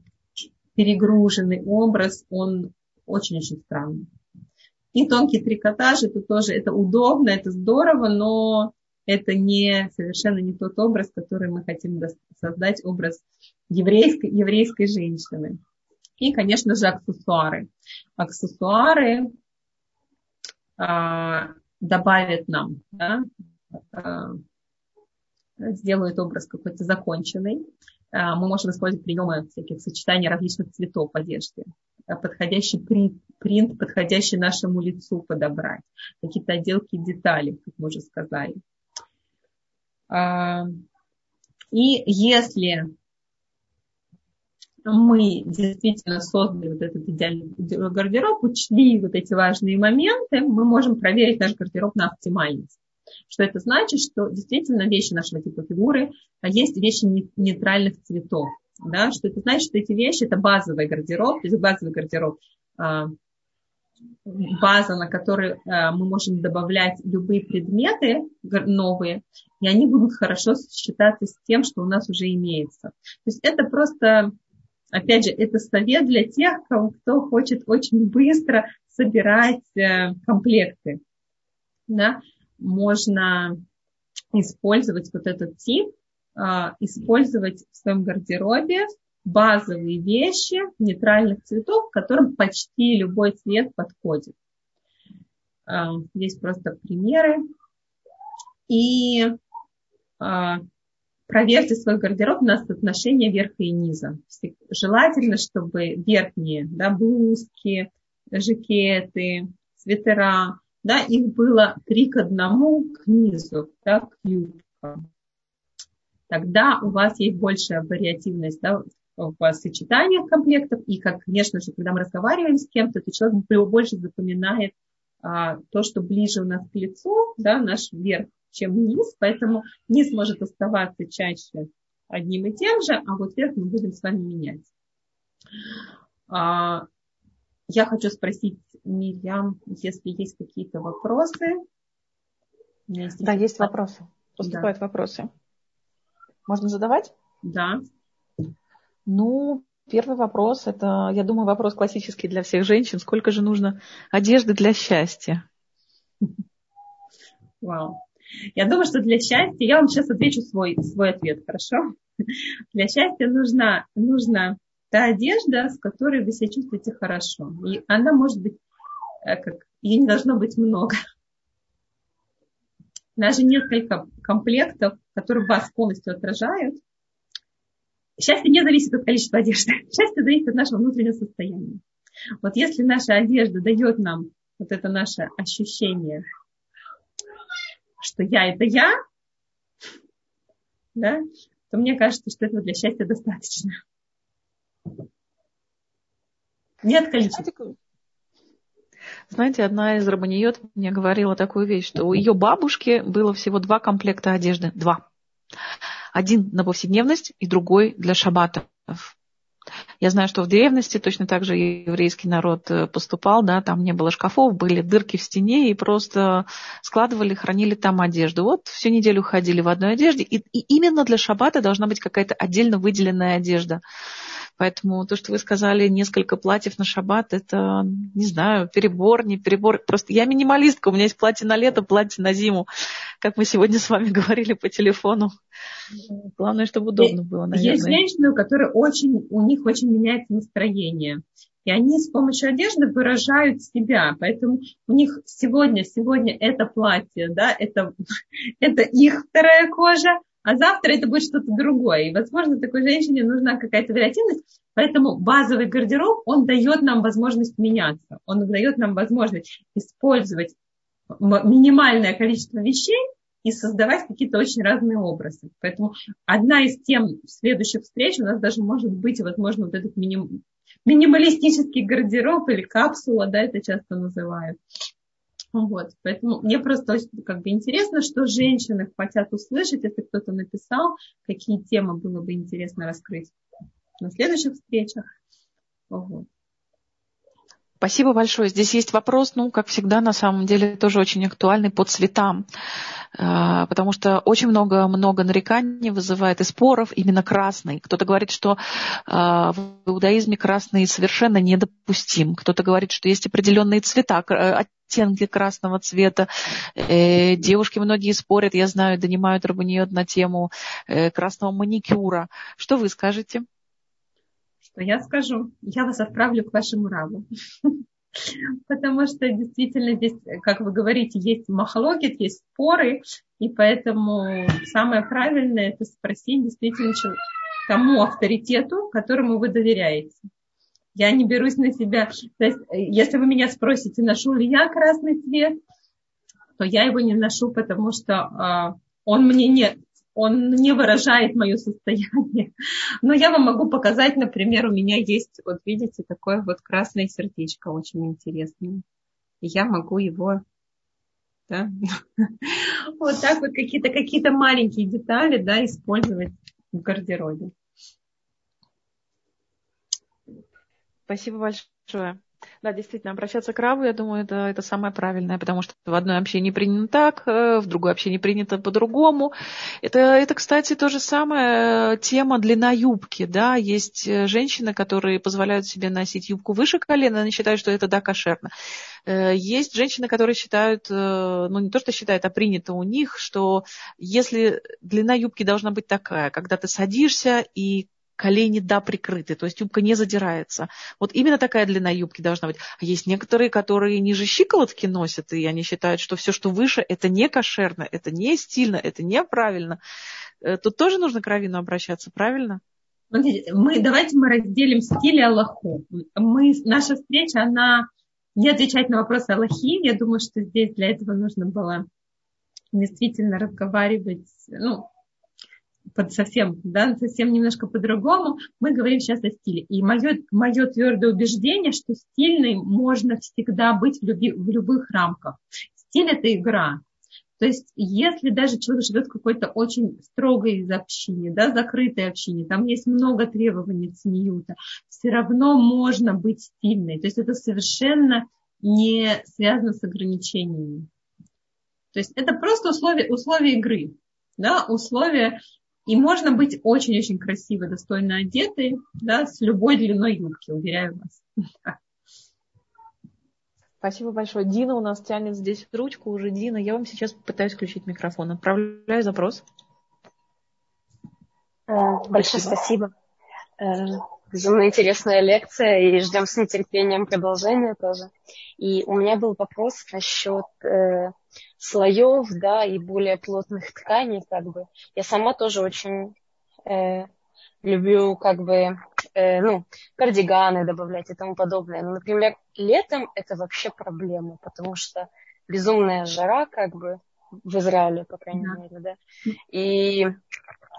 перегруженный образ, он очень-очень странный. И тонкий трикотаж, это тоже, это удобно, это здорово, но это не, совершенно не тот образ, который мы хотим создать, образ еврейской, еврейской женщины. И, конечно же, аксессуары. Аксессуары а, добавят нам, да, а, сделают образ какой-то законченный. А, мы можем использовать приемы всяких сочетаний различных цветов одежды подходящий принт, принт, подходящий нашему лицу подобрать, какие-то отделки деталей, как мы уже сказали. А, и если мы действительно создали вот этот идеальный гардероб, учли вот эти важные моменты, мы можем проверить наш гардероб на оптимальность. Что это значит? Что действительно вещи нашего типа фигуры, а есть вещи нейтральных цветов да, что это значит, что эти вещи это базовый гардероб, то есть базовый гардероб, а, база, на которой а, мы можем добавлять любые предметы новые, и они будут хорошо сочетаться с тем, что у нас уже имеется. То есть это просто опять же, это совет для тех, кто хочет очень быстро собирать э, комплекты. Да? Можно использовать вот этот тип, а, использовать в своем гардеробе базовые вещи нейтральных цветов, которым почти любой цвет подходит. Здесь просто примеры. И а, проверьте свой гардероб на соотношение верха и низа. Желательно, чтобы верхние да, блузки, жакеты, свитера, да, их было три к одному к низу, да, к юбкам. Тогда у вас есть большая вариативность да, в сочетаниях комплектов. И, как, конечно же, когда мы разговариваем с кем-то, то человек больше запоминает а, то, что ближе у нас к лицу, да, наш верх, чем низ. Поэтому низ может оставаться чаще одним и тем же, а вот верх мы будем с вами менять. А, я хочу спросить Мирьям, если есть какие-то вопросы. Есть да, есть вопросы. Поступают да. вопросы. Можно задавать? Да. Ну, первый вопрос, это, я думаю, вопрос классический для всех женщин. Сколько же нужно одежды для счастья? Вау. Я думаю, что для счастья, я вам сейчас отвечу свой, свой ответ, хорошо? Для счастья нужна, нужна та одежда, с которой вы себя чувствуете хорошо. И она может быть, э, как, ее не должно быть много. Даже несколько комплектов, которые вас полностью отражают. Счастье не зависит от количества одежды. (laughs) Счастье зависит от нашего внутреннего состояния. Вот если наша одежда дает нам вот это наше ощущение, что я это я, да, то мне кажется, что этого для счастья достаточно. Нет количества. Знаете, одна из рабониет мне говорила такую вещь, что у ее бабушки было всего два комплекта одежды. Два. Один на повседневность и другой для шабатов. Я знаю, что в древности точно так же еврейский народ э, поступал, да, там не было шкафов, были дырки в стене, и просто складывали, хранили там одежду. Вот всю неделю ходили в одной одежде, и, и именно для шабата должна быть какая-то отдельно выделенная одежда. Поэтому то, что вы сказали, несколько платьев на шаббат, это, не знаю, перебор, не перебор. Просто я минималистка, у меня есть платье на лето, платье на зиму, как мы сегодня с вами (laughs) говорили по телефону. Главное, чтобы удобно было, наверное. Есть женщины, у которых очень, у них очень меняется настроение. И они с помощью одежды выражают себя. Поэтому у них сегодня, сегодня это платье, да, это, (laughs) это их вторая кожа, а завтра это будет что-то другое. И, возможно, такой женщине нужна какая-то вариативность, поэтому базовый гардероб, он дает нам возможность меняться, он дает нам возможность использовать минимальное количество вещей и создавать какие-то очень разные образы. Поэтому одна из тем следующих встреч у нас даже может быть, возможно, вот этот миним, минималистический гардероб или капсула, да, это часто называют. Вот, поэтому мне просто очень как бы интересно, что женщины хотят услышать, если кто-то написал, какие темы было бы интересно раскрыть на следующих встречах. Вот. Спасибо большое. Здесь есть вопрос, ну, как всегда, на самом деле, тоже очень актуальный по цветам. А, потому что очень много-много нареканий вызывает и споров именно красный. Кто-то говорит, что а, в иудаизме красный совершенно недопустим. Кто-то говорит, что есть определенные цвета, оттенки красного цвета. Э, девушки многие спорят, я знаю, донимают рабониот на тему э, красного маникюра. Что вы скажете? Что я скажу? Я вас отправлю к вашему рабу. (laughs) Потому что действительно здесь, как вы говорите, есть махлогит, есть споры, и поэтому самое правильное это спросить действительно тому авторитету, которому вы доверяете. Я не берусь на себя. То есть, если вы меня спросите, ношу ли я красный цвет, то я его не ношу, потому что э, он мне не, он не выражает мое состояние. Но я вам могу показать, например, у меня есть, вот видите, такое вот красное сердечко очень интересное. Я могу его да? (laughs) вот так вот какие-то какие маленькие детали да, использовать в гардеробе. Спасибо большое. Да, действительно, обращаться к Раву, я думаю, это, это самое правильное, потому что в одной общине принято так, э, в другой общине принято по-другому. Это, это, кстати, то же самое э, тема длина юбки. Да? Есть э, женщины, которые позволяют себе носить юбку выше колена, они считают, что это да, кошерно. Есть женщины, которые считают, ну не то, что считают, а принято у них, что если длина юбки должна быть такая, когда ты садишься и колени, да, прикрыты, то есть юбка не задирается. Вот именно такая длина юбки должна быть. А есть некоторые, которые ниже щиколотки носят, и они считают, что все, что выше, это не кошерно, это не стильно, это неправильно. Э, тут тоже нужно к раввину обращаться, правильно? Мы, давайте мы разделим стиль и Аллаху. Мы, наша встреча, она не отвечает на вопросы Аллахи. Я думаю, что здесь для этого нужно было действительно разговаривать, ну, под совсем, да, совсем немножко по-другому. Мы говорим сейчас о стиле. И мое, мое твердое убеждение, что стильный можно всегда быть в, люби, в любых рамках. Стиль – это игра. То есть, если даже человек живет в какой-то очень строгой общине, да, закрытой общине, там есть много требований цниюта, все равно можно быть стильной. То есть, это совершенно не связано с ограничениями. То есть, это просто условия, условия игры, да, условия и можно быть очень-очень красиво, достойно одетой, да, с любой длиной юбки, уверяю вас. Спасибо большое. Дина у нас тянет здесь ручку уже. Дина, я вам сейчас попытаюсь включить микрофон. Отправляю запрос. Э, большое спасибо. Э, безумно интересная лекция, и ждем с нетерпением продолжения тоже. И у меня был вопрос насчет э, слоев, да, и более плотных тканей, как бы. Я сама тоже очень э, люблю, как бы, э, ну, кардиганы добавлять и тому подобное. Но, например, летом это вообще проблема, потому что безумная жара, как бы, в Израиле, по крайней да. мере, да. И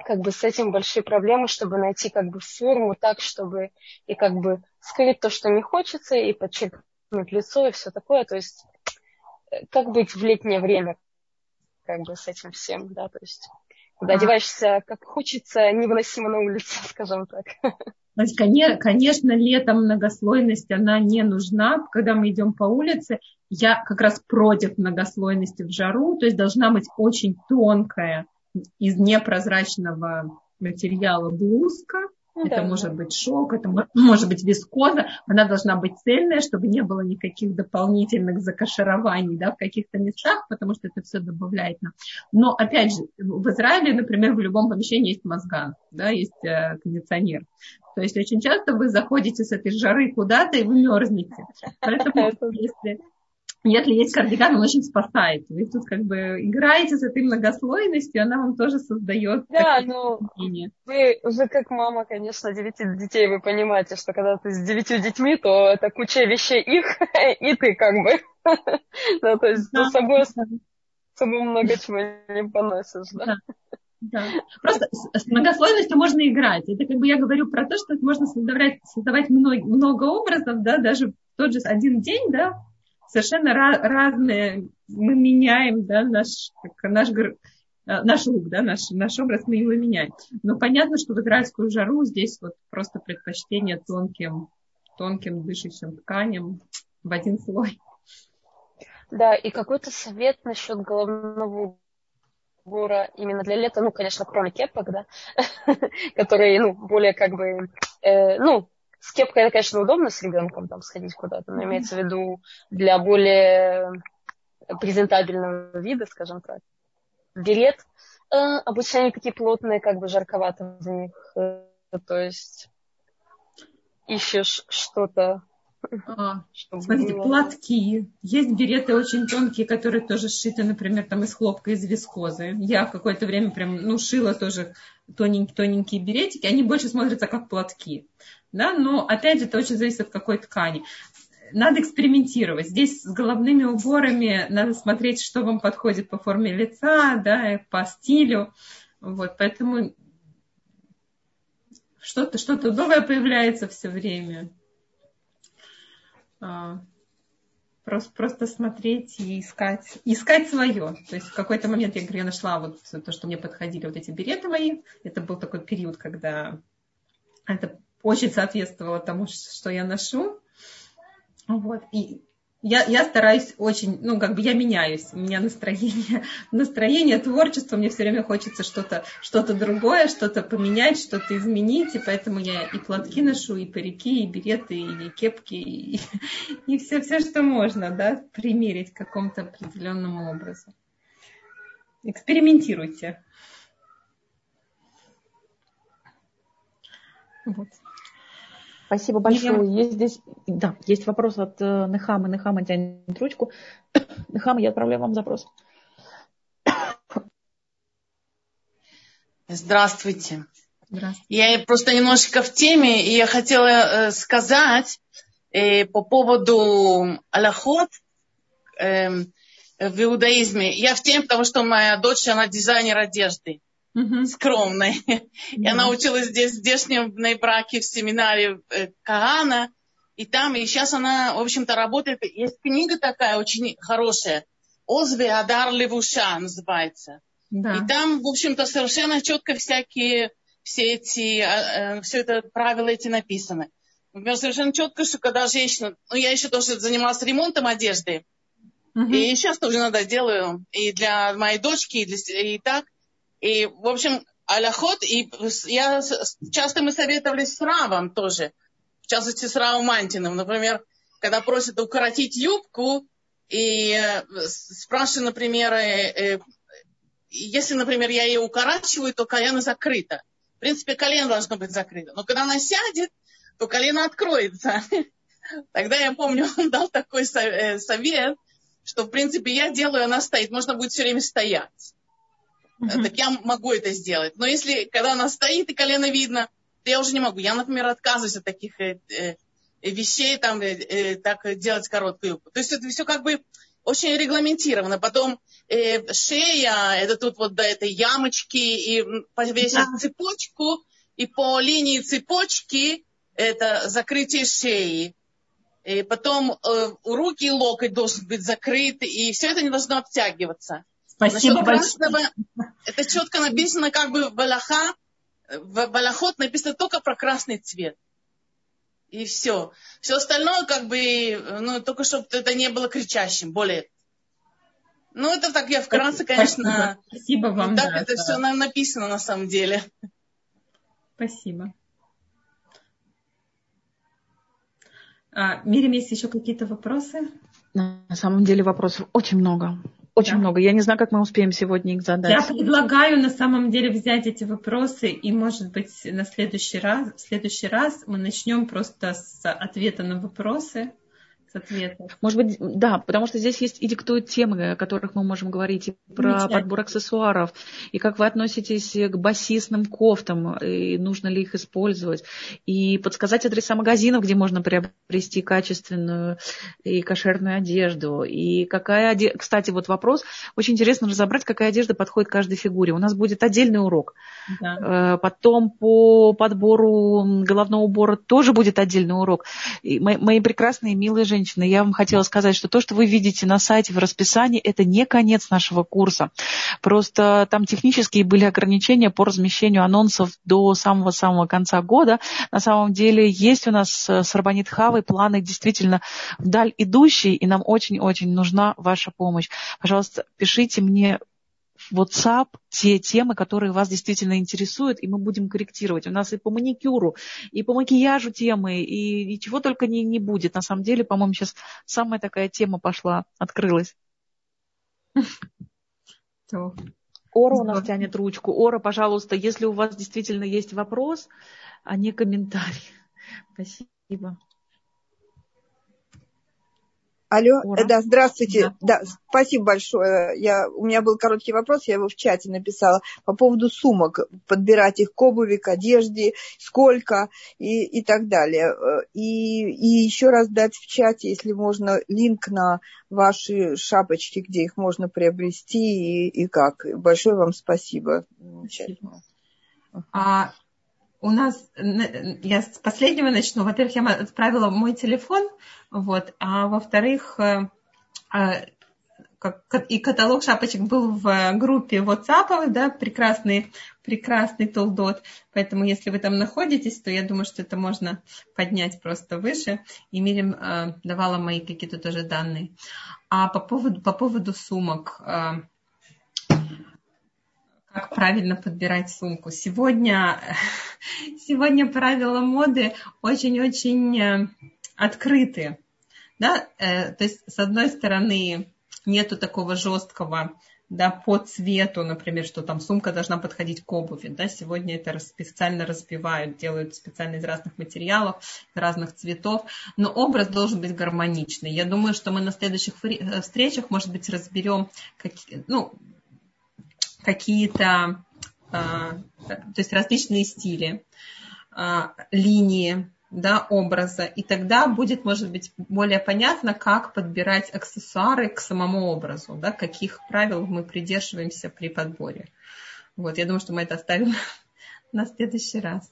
как бы с этим большие проблемы, чтобы найти как бы форму так, чтобы и как бы скрыть то, что не хочется, и подчеркнуть лицо и все такое. То есть как быть в летнее время, как бы с этим всем, да, то есть когда а. одеваешься как хочется, невыносимо на улице, (laughs) скажем так. То есть, конечно, летом многослойность, она не нужна. Когда мы идем по улице, я как раз против многослойности в жару, то есть должна быть очень тонкая из непрозрачного материала блузка, ну, это да, может да. быть шок, это может быть вискоза. Она должна быть цельная, чтобы не было никаких дополнительных закаширований да, в каких-то местах, потому что это все добавляет нам. Но, опять же, в Израиле, например, в любом помещении есть мозган, да, есть э, кондиционер. То есть очень часто вы заходите с этой жары куда-то и вы мерзнете. (laughs) Поэтому если если есть кардиган, он очень спасает. Вы тут как бы играете с этой многослойностью, она вам тоже создает Да, ну, вы, вы как мама, конечно, девяти детей, вы понимаете, что когда ты с девятью детьми, то это куча вещей их, (laughs) и ты как бы. (laughs) Ну, то есть с собой, собой много чего не поносишь, да? Да. Просто с многослойностью можно играть. Это как бы я говорю про то, что можно создавать, создавать много, много образов, да, даже в тот же один день, да, совершенно разные, мы меняем, да, наш, как, наш, э, наш лук, да, наш, наш образ мы его меняем. Но понятно, что в израильскую жару здесь вот просто предпочтение тонким, тонким дышащим тканям в один слой. Да, и какой-то совет насчет головного убора именно для лета, ну, конечно, кроме кепок, да, (laughs) которые, ну, более как бы, э, ну, с кепкой это, конечно, удобно с ребенком там сходить куда-то, но имеется в виду для более презентабельного вида, скажем так. Берет. Э, обычно они такие плотные, как бы жарковато в них. Э, то есть ищешь что-то а, (laughs) смотрите, было. платки. Есть береты очень тонкие, которые тоже сшиты, например, там из хлопка, из вискозы. Я какое-то время прям, ну, шила тоже тоненькие, тоненькие беретики. Они больше смотрятся как платки. Да? Но, опять же, это очень зависит от какой ткани. Надо экспериментировать. Здесь с головными уборами надо смотреть, что вам подходит по форме лица, да, по стилю. Вот, поэтому что-то что новое появляется все время. А, просто, просто смотреть и искать, искать свое. То есть в какой-то момент я говорю, я нашла вот то, что мне подходили вот эти береты мои. Это был такой период, когда это очень соответствовало тому, что я ношу. Вот. И я, я стараюсь очень, ну, как бы я меняюсь. У меня настроение, (laughs) настроение, творчество, мне все время хочется что-то что другое, что-то поменять, что-то изменить. И поэтому я и платки ношу, и парики, и береты, и кепки, и, (laughs) все, все, что можно, да, примерить к какому-то определенному образу. Экспериментируйте. Вот. Спасибо большое. Мирьям. Есть здесь, да, есть вопрос от э, Нехамы. Нехама тянет ручку. (coughs) Нехама, я отправляю вам запрос. (coughs) Здравствуйте. Здравствуйте. Я просто немножечко в теме, и я хотела э, сказать э, по поводу аллахот э, в иудаизме. Я в теме, потому что моя дочь, она дизайнер одежды угу. скромной. Mm-hmm. Я научилась здесь, в здешнем браке в семинаре э, Каана. И там, и сейчас она, в общем-то, работает. Есть книга такая очень хорошая. Озве Адар Левуша называется. Да. И там, в общем-то, совершенно четко всякие, все эти, э, все это правила эти написаны. Например, совершенно четко, что когда женщина, ну, я еще тоже занималась ремонтом одежды, uh и сейчас тоже иногда делаю, и для моей дочки, и, для, и так, и, в общем, аляхот, и я, часто мы советовались с Равом тоже, в частности, с Равом Мантиным. Например, когда просят укоротить юбку, и э, спрашивают, например, э, э, если, например, я ее укорачиваю, то колено закрыто. В принципе, колено должно быть закрыто. Но когда она сядет, то колено откроется. (laughs) Тогда я помню, (laughs) он дал такой совет, что, в принципе, я делаю, она стоит. Можно будет все время стоять. Mm-hmm. Так я могу это сделать. Но если, когда она стоит и колено видно, то я уже не могу. Я, например, отказываюсь от таких э, э, вещей, там, э, э, так делать короткую юбку. То есть это все как бы очень регламентировано. Потом э, шея, это тут вот до этой ямочки, и повесить да. цепочку, и по линии цепочки это закрытие шеи. И потом э, руки и локоть должен быть закрыты, и все это не должно обтягиваться. Спасибо большое. Это четко написано как бы в Аллаха, в Балахот написано только про красный цвет. И все. Все остальное, как бы, ну, только чтобы это не было кричащим, более. Ну, это так я вкратце, конечно. Спасибо вам. Так да, это да. все написано на самом деле. Спасибо. А, Мирим, есть еще какие-то вопросы? На самом деле вопросов очень много. Очень да. много. Я не знаю, как мы успеем сегодня их задать. Я предлагаю на самом деле взять эти вопросы и, может быть, на следующий раз, в следующий раз мы начнем просто с ответа на вопросы ответов. Может быть, да, потому что здесь есть и диктуют темы, о которых мы можем говорить, и про подбор аксессуаров, и как вы относитесь к басистным кофтам, и нужно ли их использовать, и подсказать адреса магазинов, где можно приобрести качественную и кошерную одежду, и какая одежда... Кстати, вот вопрос, очень интересно разобрать, какая одежда подходит каждой фигуре. У нас будет отдельный урок. Да. Э, потом по подбору головного убора тоже будет отдельный урок. И мои, мои прекрасные, милые женщины, женщины, я вам хотела сказать, что то, что вы видите на сайте в расписании, это не конец нашего курса. Просто там технические были ограничения по размещению анонсов до самого-самого конца года. На самом деле есть у нас с Рабанит Хавой планы действительно вдаль идущие, и нам очень-очень нужна ваша помощь. Пожалуйста, пишите мне WhatsApp те темы, которые вас действительно интересуют, и мы будем корректировать. У нас и по маникюру, и по макияжу темы, и, и чего только не, не будет. На самом деле, по-моему, сейчас самая такая тема пошла, открылась. (laughs) Ора у нас тянет ручку. Ора, пожалуйста, если у вас действительно есть вопрос, а не комментарий. (laughs) Спасибо. Алло, Ура. да, здравствуйте. Да. да, спасибо большое. Я, у меня был короткий вопрос, я его в чате написала по поводу сумок, подбирать их к обуви, к одежде, сколько и, и так далее. И, и еще раз дать в чате, если можно, линк на ваши шапочки, где их можно приобрести и, и как. Большое вам спасибо. спасибо. А у нас, я с последнего начну. Во-первых, я отправила мой телефон, вот, а во-вторых, э, э, и каталог шапочек был в группе WhatsApp, да, прекрасный, прекрасный толдот. Поэтому, если вы там находитесь, то я думаю, что это можно поднять просто выше. И Мирим э, давала мои какие-то тоже данные. А по поводу, по поводу сумок, э, как правильно подбирать сумку. Сегодня, (laughs) сегодня правила моды очень-очень э, открытые. Да? Э, то есть, с одной стороны, нету такого жесткого да, по цвету, например, что там сумка должна подходить к обуви. Да, сегодня это специально разбивают, делают специально из разных материалов, разных цветов, но образ должен быть гармоничный. Я думаю, что мы на следующих э, встречах, может быть, разберем какие, ну, какие-то, э, то есть различные стили, э, линии, да, образа, и тогда будет, может быть, более понятно, как подбирать аксессуары к самому образу, да, каких правил мы придерживаемся при подборе. Вот, я думаю, что мы это оставим (laughs) на следующий раз.